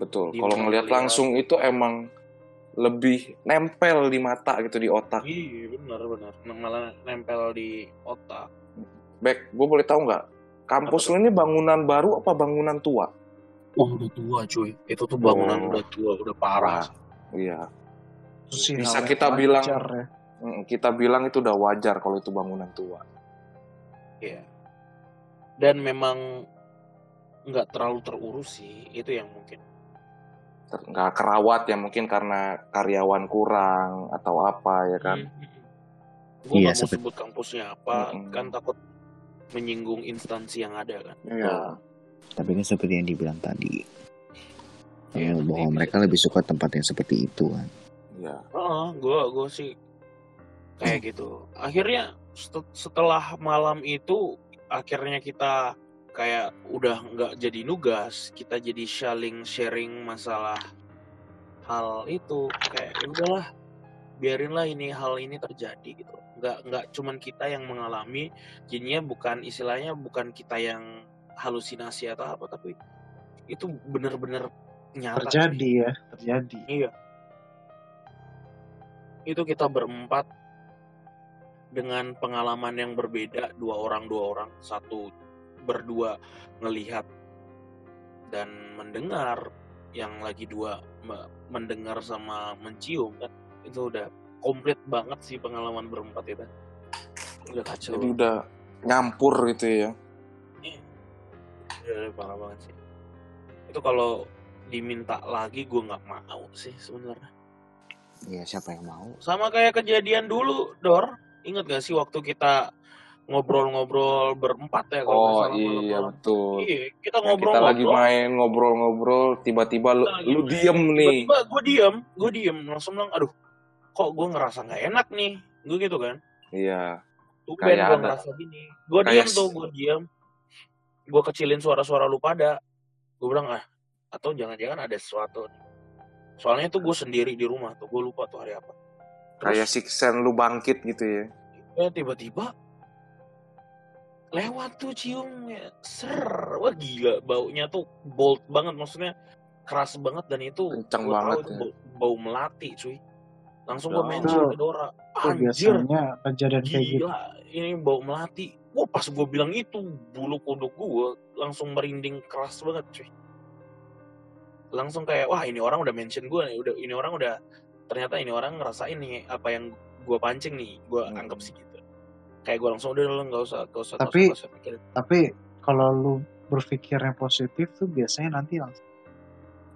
Betul. Kalau ngelihat lihat. langsung itu emang lebih nempel di mata gitu di otak. Iya, benar benar. Malah nempel di otak. Bek, gue boleh tahu nggak? Kampus lu ini bangunan baru apa bangunan tua? Wah, udah tua cuy. Itu tuh bangunan Oh. udah tua, udah parah. Iya. Sih Bisa kita bilang- wajar ya. Mm, Kita bilang itu udah wajar kalau itu bangunan tua. Iya. Dan memang nggak terlalu terurus sih. Itu yang mungkin. Ter- nggak kerawat ya mungkin karena karyawan kurang atau apa ya kan. Gue Iya, gak mau seperti- sebut kampusnya apa, Mm-mm. kan takut menyinggung instansi yang ada kan. Iya. Tapi kan seperti yang dibilang tadi, seperti bahwa itu. mereka lebih suka tempat yang seperti itu kan. Iya. gue gue sih kayak gitu. Akhirnya set- setelah malam itu, akhirnya kita kayak udah nggak jadi nugas, kita jadi sharing sharing masalah hal itu. Kayak ya udahlah, biarinlah ini hal ini terjadi gitu. Nggak nggak cuman kita yang mengalami, jadinya bukan istilahnya bukan kita yang halusinasi atau apa, tapi itu bener-bener nyata. Terjadi ya, terjadi. Iya. Itu kita berempat dengan pengalaman yang berbeda, dua orang dua orang, satu berdua ngelihat dan mendengar, yang lagi dua me- mendengar sama mencium kan, itu udah komplit banget sih pengalaman berempat itu. Udah kacau. Jadi udah nyampur gitu ya. Udah parah banget sih. Itu kalau diminta lagi gue nggak mau sih sebenarnya. Iya siapa yang mau? Sama kayak kejadian dulu, Dor. Ingat gak sih waktu kita ngobrol-ngobrol berempat ya kalau Oh iya malam-malam? betul. Iya, kita Yang kita lagi main ngobrol-ngobrol tiba-tiba lu, lu diem nih. Tiba-tiba gue diem, gue diem langsung bilang, aduh, kok gue ngerasa nggak enak nih, gue gitu kan. Iya. Kayak gue ngerasa gini. Gue kayak s- tuh, gue diem. Gue kecilin suara-suara lu pada. Gue bilang, ah, atau jangan-jangan ada sesuatu nih. Soalnya tuh gue sendiri di rumah tuh, gue lupa tuh hari apa. Kayak Terus siksen lu bangkit gitu ya. tiba-tiba lewat tuh cium ser wah gila baunya tuh bold banget maksudnya keras banget dan itu Kencang tahu banget itu ya. bau, bau melati cuy langsung gue mention ke Dora anjir kejadian kayak gitu. gila ini bau melati Wah pas gue bilang itu bulu kuduk gue langsung merinding keras banget cuy. Langsung kayak wah ini orang udah mention gue nih, udah ini orang udah ternyata ini orang ngerasain nih apa yang gue pancing nih, gue Hmm. anggap sih gitu. Kayak gue langsung udah lo nggak usah nggak usah Tapi- usah, nggak usah. Tapi kalau lu berpikirnya positif tuh biasanya nanti langsung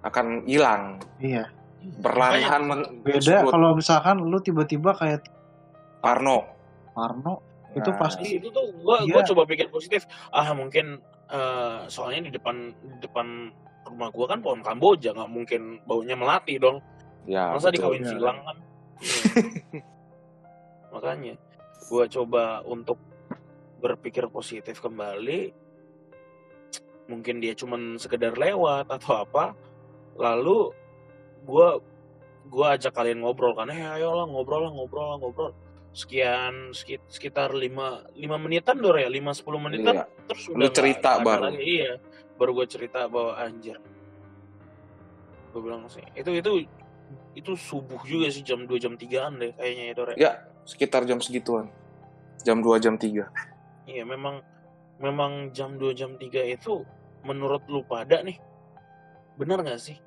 akan hilang iya. Perlahan Beda kalau misalkan lu tiba-tiba kayak Parno. Parno itu Nah, pasti di situ tuh gue Iya. gue coba pikir positif. Ah mungkin eh, soalnya di depan di depan rumah gue kan pohon kamboja nggak mungkin baunya melati dong. Ya masa betul. dikawin Iya. silang kan? Makanya gue coba untuk berpikir positif kembali. Mungkin dia cuman sekedar lewat atau apa. Lalu gue gue ajak kalian ngobrol kan eh ayolah ngobrol lah ngobrol lah ngobrol sekian sekit- sekitar lima lima menitan dor ya lima sepuluh menitan Iya. terus Lu udah nggak cerita ada baru. lagi. iya baru gue cerita bahwa anjir gue bilang sih itu itu itu subuh juga sih jam 2 jam 3an deh kayaknya ya Dor ya. ya sekitar jam segituan jam 2 jam 3 Iya memang memang jam 2 jam 3 itu menurut lu pada nih benar nggak sih?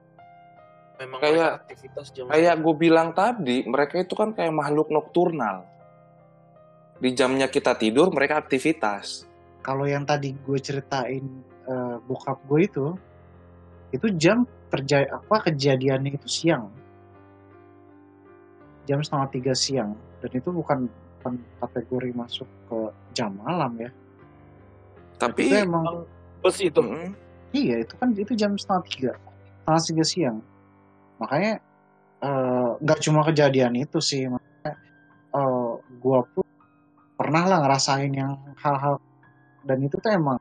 Memang Kayak- aktivitas jam kayak gue bilang tadi mereka itu kan kayak makhluk nokturnal. Di jamnya kita tidur mereka aktivitas. Kalau yang tadi gue ceritain eh, bokap gue itu itu jam terjadi apa kejadiannya itu siang. Jam setengah tiga siang. Dan itu bukan, bukan kategori masuk ke jam malam ya. Tapi itu emang bus itu. Mm, iya itu kan itu jam setengah tiga. Setengah tiga siang makanya eh, nggak cuma kejadian itu sih makanya eh, gue pun pernah lah ngerasain yang hal-hal dan itu tuh emang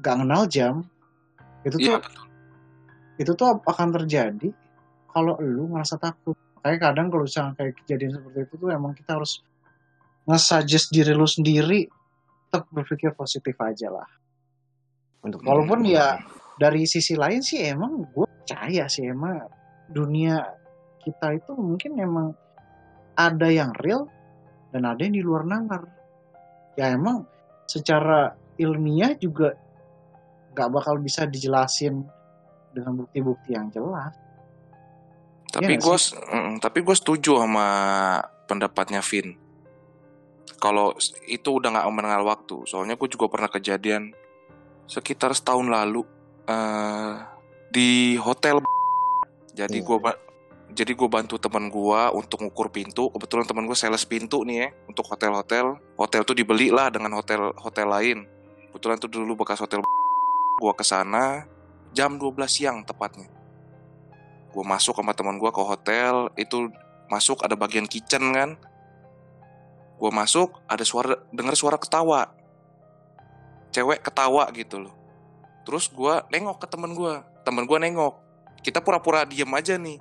nggak kenal jam. Itu tuh iya itu tuh akan terjadi kalau lu ngerasa takut. Kayak kadang kalau misalnya kayak kejadian seperti itu tuh emang kita harus nge-suggest diri lu sendiri tetap berpikir positif aja lah. Untuk Walaupun ya dari sisi lain sih emang gue percaya sih emang dunia kita itu mungkin emang ada yang real dan ada yang di luar nalar. Ya emang secara ilmiah juga nggak bakal bisa dijelasin dengan bukti-bukti yang jelas. tapi Iya gue tapi gue setuju sama pendapatnya Vin kalau itu udah nggak mengenal waktu soalnya gue juga pernah kejadian sekitar setahun lalu eh di hotel. Jadi Iya. gue jadi gue bantu teman gue untuk ngukur pintu. Kebetulan teman gue sales pintu nih ya untuk hotel-hotel. Hotel tuh dibeli lah dengan hotel hotel lain. Kebetulan tuh dulu bekas hotel gue ke sana jam 12 siang tepatnya. Gue masuk sama teman gue ke hotel itu masuk ada bagian kitchen kan. Gue masuk ada suara dengar suara ketawa. Cewek ketawa gitu loh. Terus gue nengok ke temen gue temen gue nengok. Kita pura-pura diem aja nih.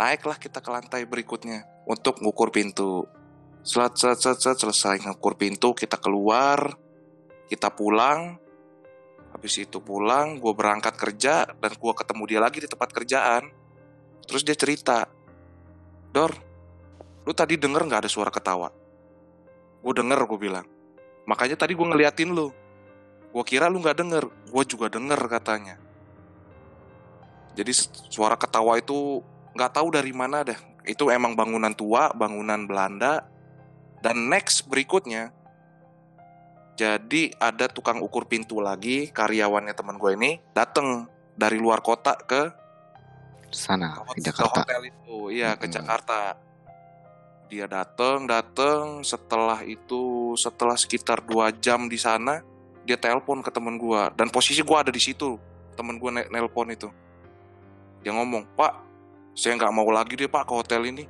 Naiklah kita ke lantai berikutnya untuk ngukur pintu. Selat selat selat selat selesai ngukur pintu kita keluar kita pulang. Habis itu pulang gue berangkat kerja dan gue ketemu dia lagi di tempat kerjaan. Terus dia cerita Dor lu tadi denger nggak ada suara ketawa? Gue denger gue bilang. Makanya tadi gue ngeliatin lu. Gue kira lu nggak denger gue juga denger katanya jadi suara ketawa itu nggak tahu dari mana dah itu emang bangunan tua bangunan Belanda. Dan next berikutnya. Jadi ada tukang ukur pintu lagi karyawannya teman gue ini dateng dari luar kota ke sana ke, ke Jakarta. hotel itu. Iya ke Mm-mm. Jakarta. Dia dateng dateng. Setelah itu setelah sekitar dua jam di sana dia telepon ke temen gua. Dan posisi gua ada di situ. Temen gua ne- nelpon itu dia ngomong pak saya nggak mau lagi deh pak ke hotel ini.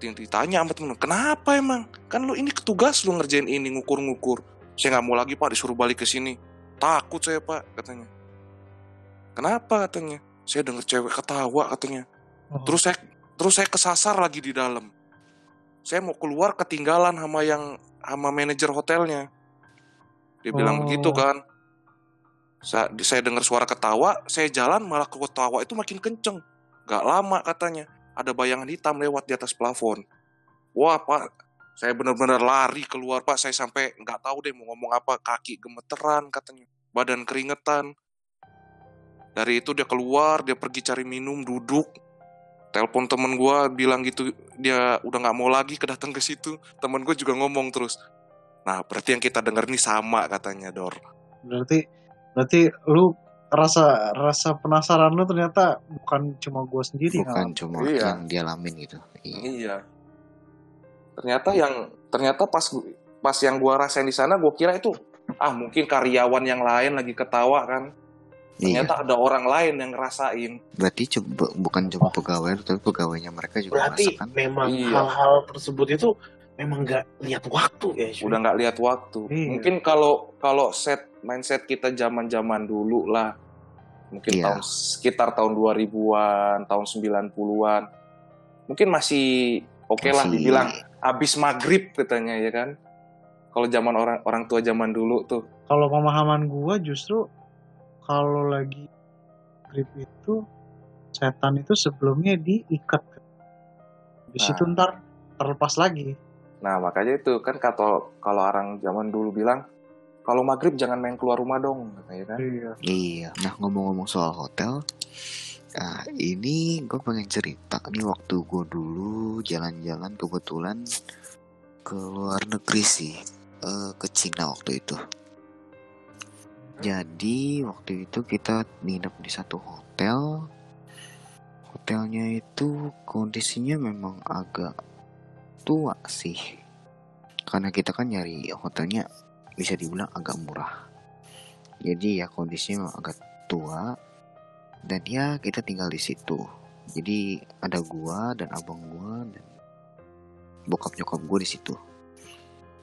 Ditanya sama temen kenapa emang? Kan lu ini ketugas lu ngerjain ini ngukur-ngukur. Saya nggak mau lagi pak disuruh balik ke sini. Takut saya pak katanya. Kenapa? katanya. Saya denger cewek ketawa katanya. Terus saya terus saya kesasar lagi di dalam. Saya mau keluar ketinggalan sama yang sama manajer hotelnya. Dia bilang Oh. begitu kan saya, dengar suara ketawa saya jalan malah ketawa itu makin kenceng gak lama katanya ada bayangan hitam lewat di atas plafon wah pak Saya benar-benar lari keluar pak. Saya sampai nggak tahu deh mau ngomong apa. Kaki gemeteran katanya. Badan keringetan. Dari itu dia keluar, dia pergi cari minum, duduk. Telepon temen gue bilang gitu, dia udah nggak mau lagi kedatang ke situ. Temen gue juga ngomong terus. Nah, berarti yang kita denger nih sama katanya Dor. Berarti berarti lu rasa rasa penasaran lu ternyata bukan cuma gue sendiri bukan kan? cuma Iya. yang dialamin gitu iya. Iya. Ternyata yang ternyata pas pas yang gua rasain di sana gua kira itu ah mungkin karyawan yang lain lagi ketawa kan. Iya. Ternyata ada orang lain yang ngerasain. berarti coba bukan cuma pegawai tapi pegawainya mereka juga Berarti merasakan memang Iya. hal-hal tersebut itu memang nggak lihat waktu ya. cuy. Udah nggak lihat waktu. Iya. Mungkin kalau kalau set mindset kita zaman-zaman dulu lah. Mungkin Iya. tahun sekitar tahun 2000-an, tahun 90-an. Mungkin masih oke lah Masih- dibilang abis maghrib katanya ya kan. Kalau zaman orang orang tua zaman dulu tuh Kalau pemahaman gue justru kalau lagi grip itu setan itu sebelumnya diikat. Habis Nah. itu ntar terlepas lagi. Nah makanya itu kan kata kalau orang zaman dulu bilang kalau maghrib jangan main keluar rumah dong katanya kan. Iya. Iya. Nah ngomong-ngomong soal hotel, nah ini gue pengen cerita nih waktu gue dulu jalan-jalan kebetulan ke luar negeri sih, eh, ke Cina waktu itu. Jadi waktu itu kita nginep di satu hotel. Hotelnya itu kondisinya memang agak tua sih. Karena kita kan nyari hotelnya bisa dibilang agak murah. Jadi ya kondisinya memang agak tua. Dan ya kita tinggal di situ. Jadi ada gua dan abang gua dan bokap nyokap gua di situ.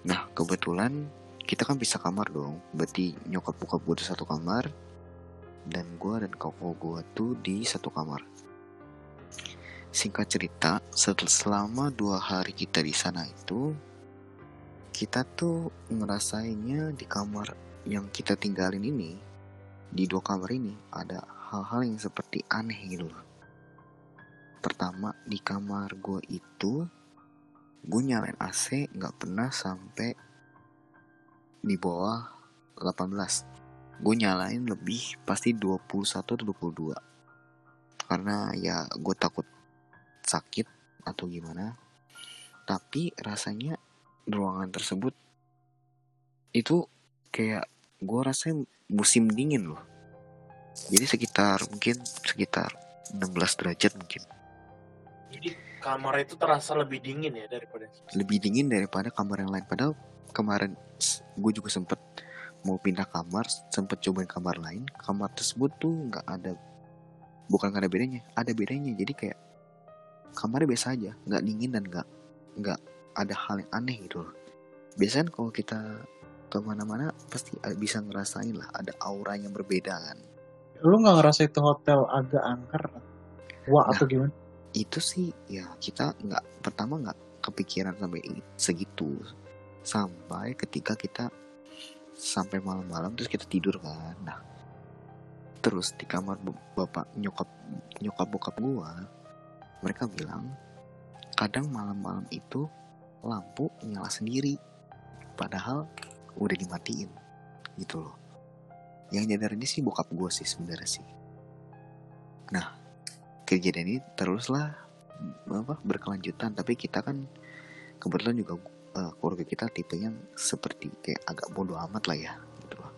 Nah kebetulan kita kan bisa kamar dong. Berarti nyokap bokap gua satu kamar dan gua dan kakak gua tuh di satu kamar. Singkat cerita setel- selama dua hari kita di sana itu kita tuh ngerasainnya di kamar yang kita tinggalin ini di dua kamar ini ada hal-hal yang seperti aneh gitu loh. Pertama di kamar gue itu gue nyalain AC nggak pernah sampai di bawah 18 gue nyalain lebih pasti 21 atau 22 karena ya gue takut sakit atau gimana. Tapi rasanya ruangan tersebut itu kayak gue rasanya musim dingin loh. Jadi sekitar mungkin sekitar 16 derajat mungkin. Jadi kamar itu terasa lebih dingin ya daripada lebih dingin daripada kamar yang lain. Padahal kemarin gue juga sempet mau pindah kamar sempet cobain kamar lain. Kamar tersebut tuh nggak ada bukan ada bedanya ada bedanya. Jadi kayak kamarnya biasa aja nggak dingin dan nggak nggak ada hal yang aneh gitu loh biasanya kalau kita ke mana-mana pasti bisa ngerasain lah ada aura yang berbeda kan Lu nggak ngerasa itu hotel agak angker? Wah Nah. atau gimana? itu sih ya kita nggak pertama nggak kepikiran sampai segitu sampai ketika kita sampai malam-malam terus kita tidur kan nah terus di kamar bapak nyokap nyokap bokap gua mereka bilang kadang malam-malam itu lampu nyala sendiri. Padahal udah dimatiin. Gitu loh. Yang nyadar ini sih bokap gua sih sebenarnya sih. Nah kejadian ini teruslah apa berkelanjutan. Tapi kita kan kebetulan juga eh, keluarga kita tipe yang seperti kayak agak bodoh amat lah ya gitu loh.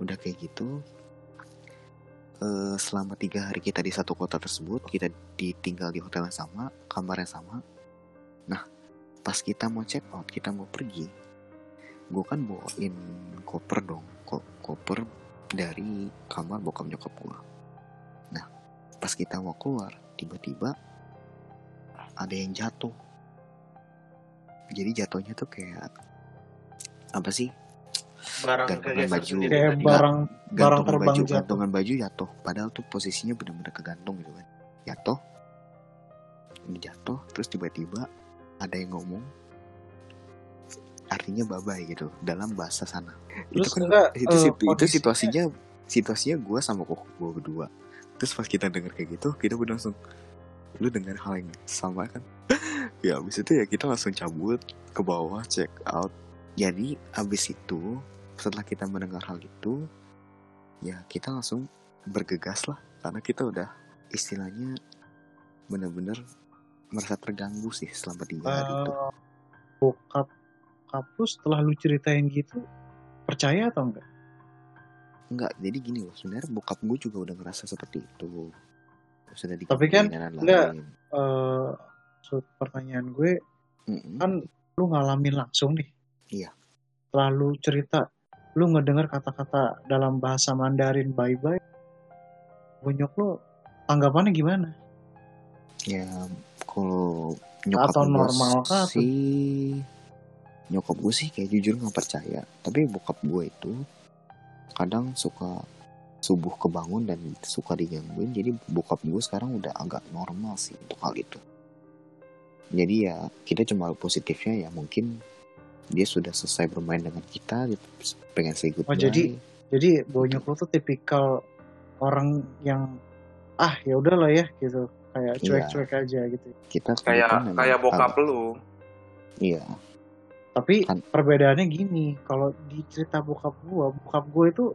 Udah kayak gitu eh, selama tiga hari kita di satu kota tersebut kita ditinggal di hotel yang sama kamar yang sama. Nah pas kita mau check out kita mau pergi gue kan bawain koper dong ko- koper dari kamar bokap nyokap gue nah pas kita mau keluar tiba-tiba ada yang jatuh jadi jatuhnya tuh kayak apa sih barang Gantungan baju. Kayak tadi. barang barang gantungan terbang baju jatuh. gantungan baju jatuh padahal tuh posisinya benar-benar kegantung gitu kan jatuh ini jatuh terus tiba-tiba ada yang ngomong artinya babai gitu dalam bahasa sana. Terus itu kan enggak, itu, situ- itu kondisinya- situasinya situasinya gue sama koko gue berdua. Terus pas kita denger kayak gitu kita berdua langsung lu dengar hal yang sama kan? Ya abis itu ya kita langsung cabut ke bawah check out. Jadi abis itu setelah kita mendengar hal itu ya kita langsung bergegas lah. Karena kita udah istilahnya bener-bener merasa terganggu sih selama tiga hari itu Eh, bokap lu setelah lu ceritain gitu percaya atau enggak? enggak jadi gini loh sebenarnya bokap gue juga udah ngerasa seperti itu sudah Tapi kan, enggak. Eh, so, pertanyaan gue Mm-mm. kan lu ngalamin langsung nih. Iya. Setelah lu cerita, lu ngedengar kata-kata dalam bahasa Mandarin bye bye. Bonyok lu tanggapannya gimana? ya kalau nyokap Atau gue normal kah, atau- sih nyokap gue sih kayak jujur nggak percaya. Tapi bokap gue itu kadang suka subuh kebangun dan suka digangguin. Jadi bokap gue sekarang udah agak normal sih untuk hal itu. Jadi ya kita cuma positifnya ya mungkin dia sudah selesai bermain dengan kita dia pengen say goodbye Oh, jadi- Jadi bonyok lu tuh tipikal orang yang ah ya udahlah ya gitu kayak Iya. cuek-cuek aja gitu. kita Kayak kayak bokap lu. iya Tapi Kan- perbedaannya gini, kalau di cerita bokap gua, bokap gua itu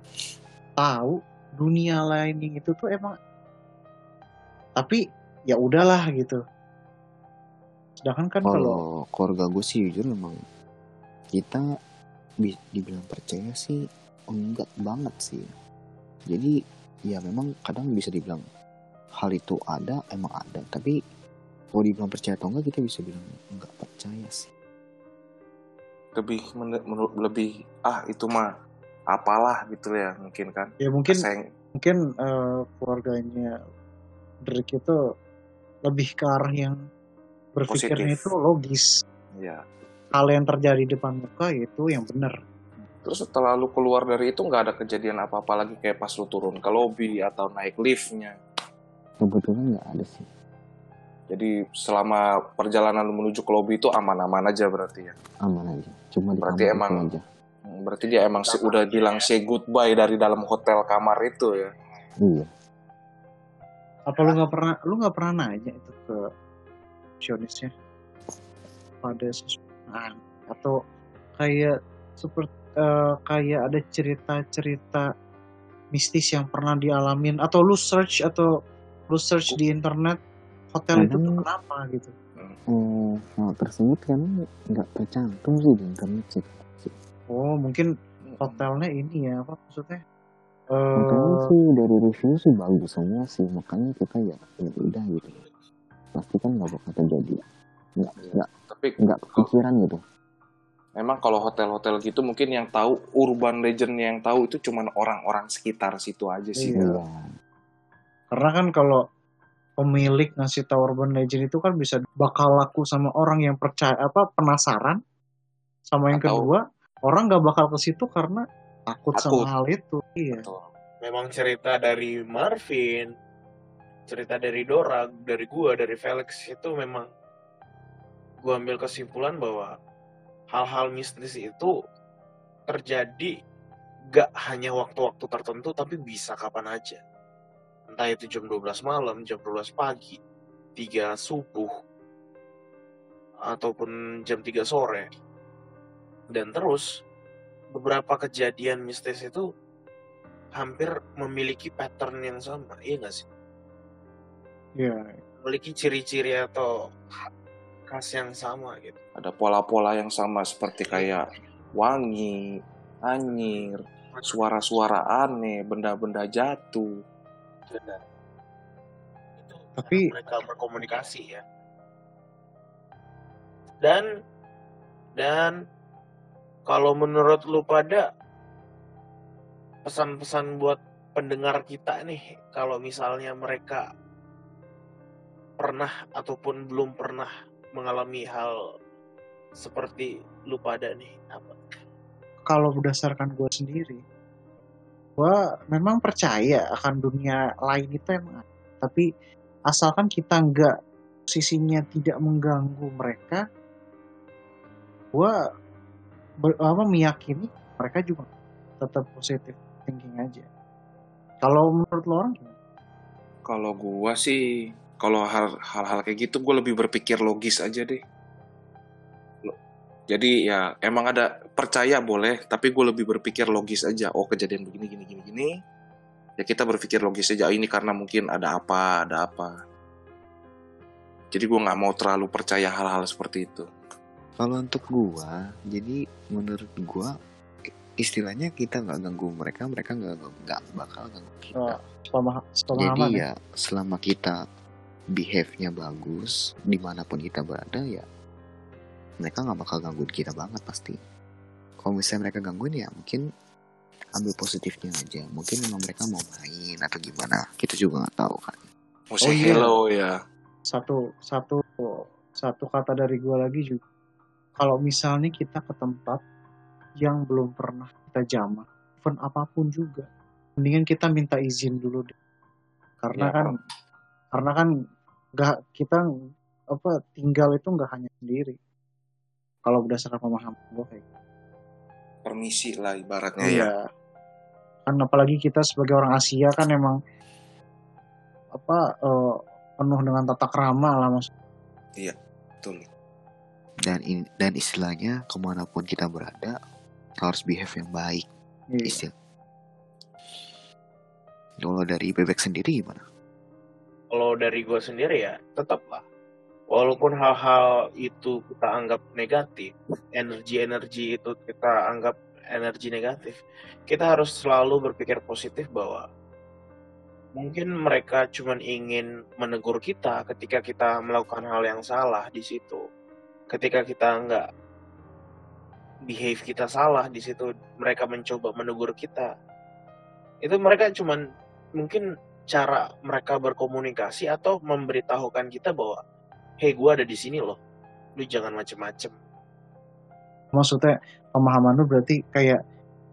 tahu dunia lain itu tuh emang tapi ya udahlah gitu. Sedangkan kan kalau keluarga gue sih jujur memang kita bi- dibilang percaya sih enggak banget sih jadi ya memang kadang bisa dibilang hal itu ada emang ada tapi kalau dibilang percaya atau enggak kita bisa bilang enggak percaya sih Lebih men- menurut lebih ah itu mah apalah gitu ya mungkin kan. ya mungkin Sayang, mungkin eh, keluarganya Drake itu lebih ke arah yang berpikirnya Positif. itu logis. ya. Hal yang terjadi di depan muka itu yang benar. Terus setelah lu keluar dari itu nggak ada kejadian apa-apa lagi kayak pas lu turun ke lobby atau naik liftnya. Kebetulan nggak ada sih. Jadi selama perjalanan lu menuju ke lobby itu aman-aman aja berarti ya. aman aja. Cuma di Berarti emang- aja. Hmm, Berarti dia emang sih udah bilang say goodbye dari dalam hotel kamar itu ya. iya. Apa lu nggak pernah lu nggak pernah nanya itu ke sionisnya pada sesuatu atau kayak seperti eh, kayak ada cerita-cerita mistis yang pernah dialamin atau lu search atau lu search di internet hotel itu tuh kenapa gitu? Oh hal tersebut kan nggak tercantum sih di internet sih. Oh mungkin hotelnya ini ya apa maksudnya? Eh, Makanya sih dari review sih bagus semua sih makanya kita ya ya udah gitu. Pasti kan nggak bakal terjadi. Nggak nggak Tapi nggak kepikiran gitu. Emang kalau hotel-hotel gitu mungkin yang tahu urban legend yang tahu itu cuman orang-orang sekitar situ aja sih. Iya. iya Karena kan kalau pemilik ngasih tahu urban legend itu kan bisa bakal laku sama orang yang percaya apa penasaran. Sama yang Atau- kedua, orang nggak bakal ke situ karena takut, Takut. sama hal itu. Iya. Betul. memang cerita dari Marvin, cerita dari Dora, dari gua, dari Felix itu memang gua ambil kesimpulan bahwa hal-hal mistis itu terjadi gak hanya waktu-waktu tertentu tapi bisa kapan aja. Entah itu jam 12 malam, jam 12 pagi, 3 subuh, ataupun jam 3 sore. Dan terus beberapa kejadian mistis itu hampir memiliki pattern yang sama, iya nggak sih? Iya. Memiliki ciri-ciri atau khas yang sama gitu. Ada pola-pola yang sama seperti kayak wangi, anyir, suara-suara aneh, benda-benda jatuh. Benar. Itu Tapi- mereka berkomunikasi ya. Dan dan kalau menurut lu pada pesan-pesan buat pendengar kita nih kalau misalnya mereka pernah ataupun belum pernah mengalami hal seperti lu pada nih apa? Kalau berdasarkan gue sendiri, gue memang percaya akan dunia lain itu emang. Tapi asalkan kita nggak sisinya tidak mengganggu mereka, gue apa meyakini mereka juga tetap positif thinking aja. Kalau menurut lo orang? Kalau gua sih, kalau hal- hal-hal kayak gitu gue lebih berpikir logis aja deh. Jadi ya emang ada percaya boleh, tapi gue lebih berpikir logis aja. Oh kejadian begini gini gini gini. Ya kita berpikir logis aja. "Ah, Ini karena mungkin ada apa, ada apa. Jadi gue nggak mau terlalu percaya hal-hal seperti itu. Kalau untuk gua, jadi menurut gua istilahnya kita nggak ganggu mereka, mereka nggak nggak bakal ganggu kita. Oh, Sepemah- Jadi sepemahaman ya. ya selama kita behave-nya bagus di mana pun kita berada ya mereka nggak bakal gangguin kita banget pasti. Kalau misalnya mereka gangguin ya mungkin ambil positifnya aja. Mungkin memang mereka mau main atau gimana. Kita juga nggak tahu kan. Oh, iya. hello ya. Satu satu satu kata dari gua lagi juga. Kalau misalnya kita ke tempat yang belum pernah kita jamah, event apa pun juga, mendingan kita minta izin dulu deh. Karena Ya, kan karena kan nggak kita apa tinggal itu nggak hanya sendiri. Kalau berdasarkan pemahaman gue kayak gitu. Permisi lah ibaratnya ya. Iya. Kan apalagi kita sebagai orang Asia kan emang apa eh, penuh dengan tata krama lah maksudnya. Betul. Dan in- dan istilahnya ke mana pun kita berada harus behave yang baik. Iya. Istilah. Kalau dari bebek sendiri gimana? Kalau dari gue sendiri ya, tetaplah. Walaupun hal-hal itu kita anggap negatif, energi-energi itu kita anggap energi negatif, kita harus selalu berpikir positif bahwa mungkin mereka cuma ingin menegur kita ketika kita melakukan hal yang salah di situ. Ketika kita nggak behave kita salah di situ, mereka mencoba menegur kita. Itu mereka cuman mungkin cara mereka berkomunikasi atau memberitahukan kita bahwa hey gue ada di sini loh lu jangan macem-macem Maksudnya pemahaman lu berarti kayak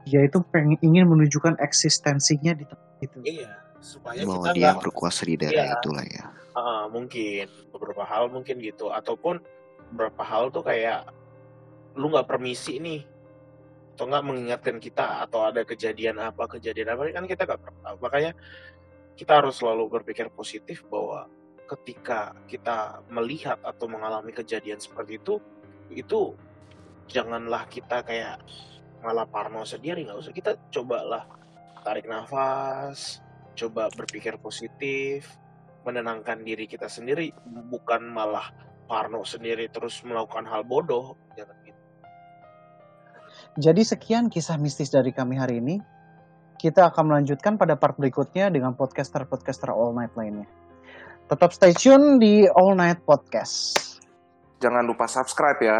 dia itu pengen ingin menunjukkan eksistensinya di tempat itu. iya supaya Bahwa kita dia nggak berkuasa di daerah Iya. itulah ya. Ah, mungkin beberapa hal mungkin gitu ataupun beberapa hal tuh kayak lu nggak permisi nih atau nggak mengingatkan kita atau ada kejadian apa kejadian apa kan kita nggak pernah tahu makanya kita harus selalu berpikir positif bahwa ketika kita melihat atau mengalami kejadian seperti itu itu janganlah kita kayak malah parno sendiri nggak usah kita cobalah tarik nafas coba berpikir positif menenangkan diri kita sendiri bukan malah parno sendiri terus melakukan hal bodoh jangan gitu Jadi sekian kisah mistis dari kami hari ini. Kita akan melanjutkan pada part berikutnya dengan podcaster-podcaster All Night lainnya. Tetap stay tune di All Night Podcast. Jangan lupa subscribe ya.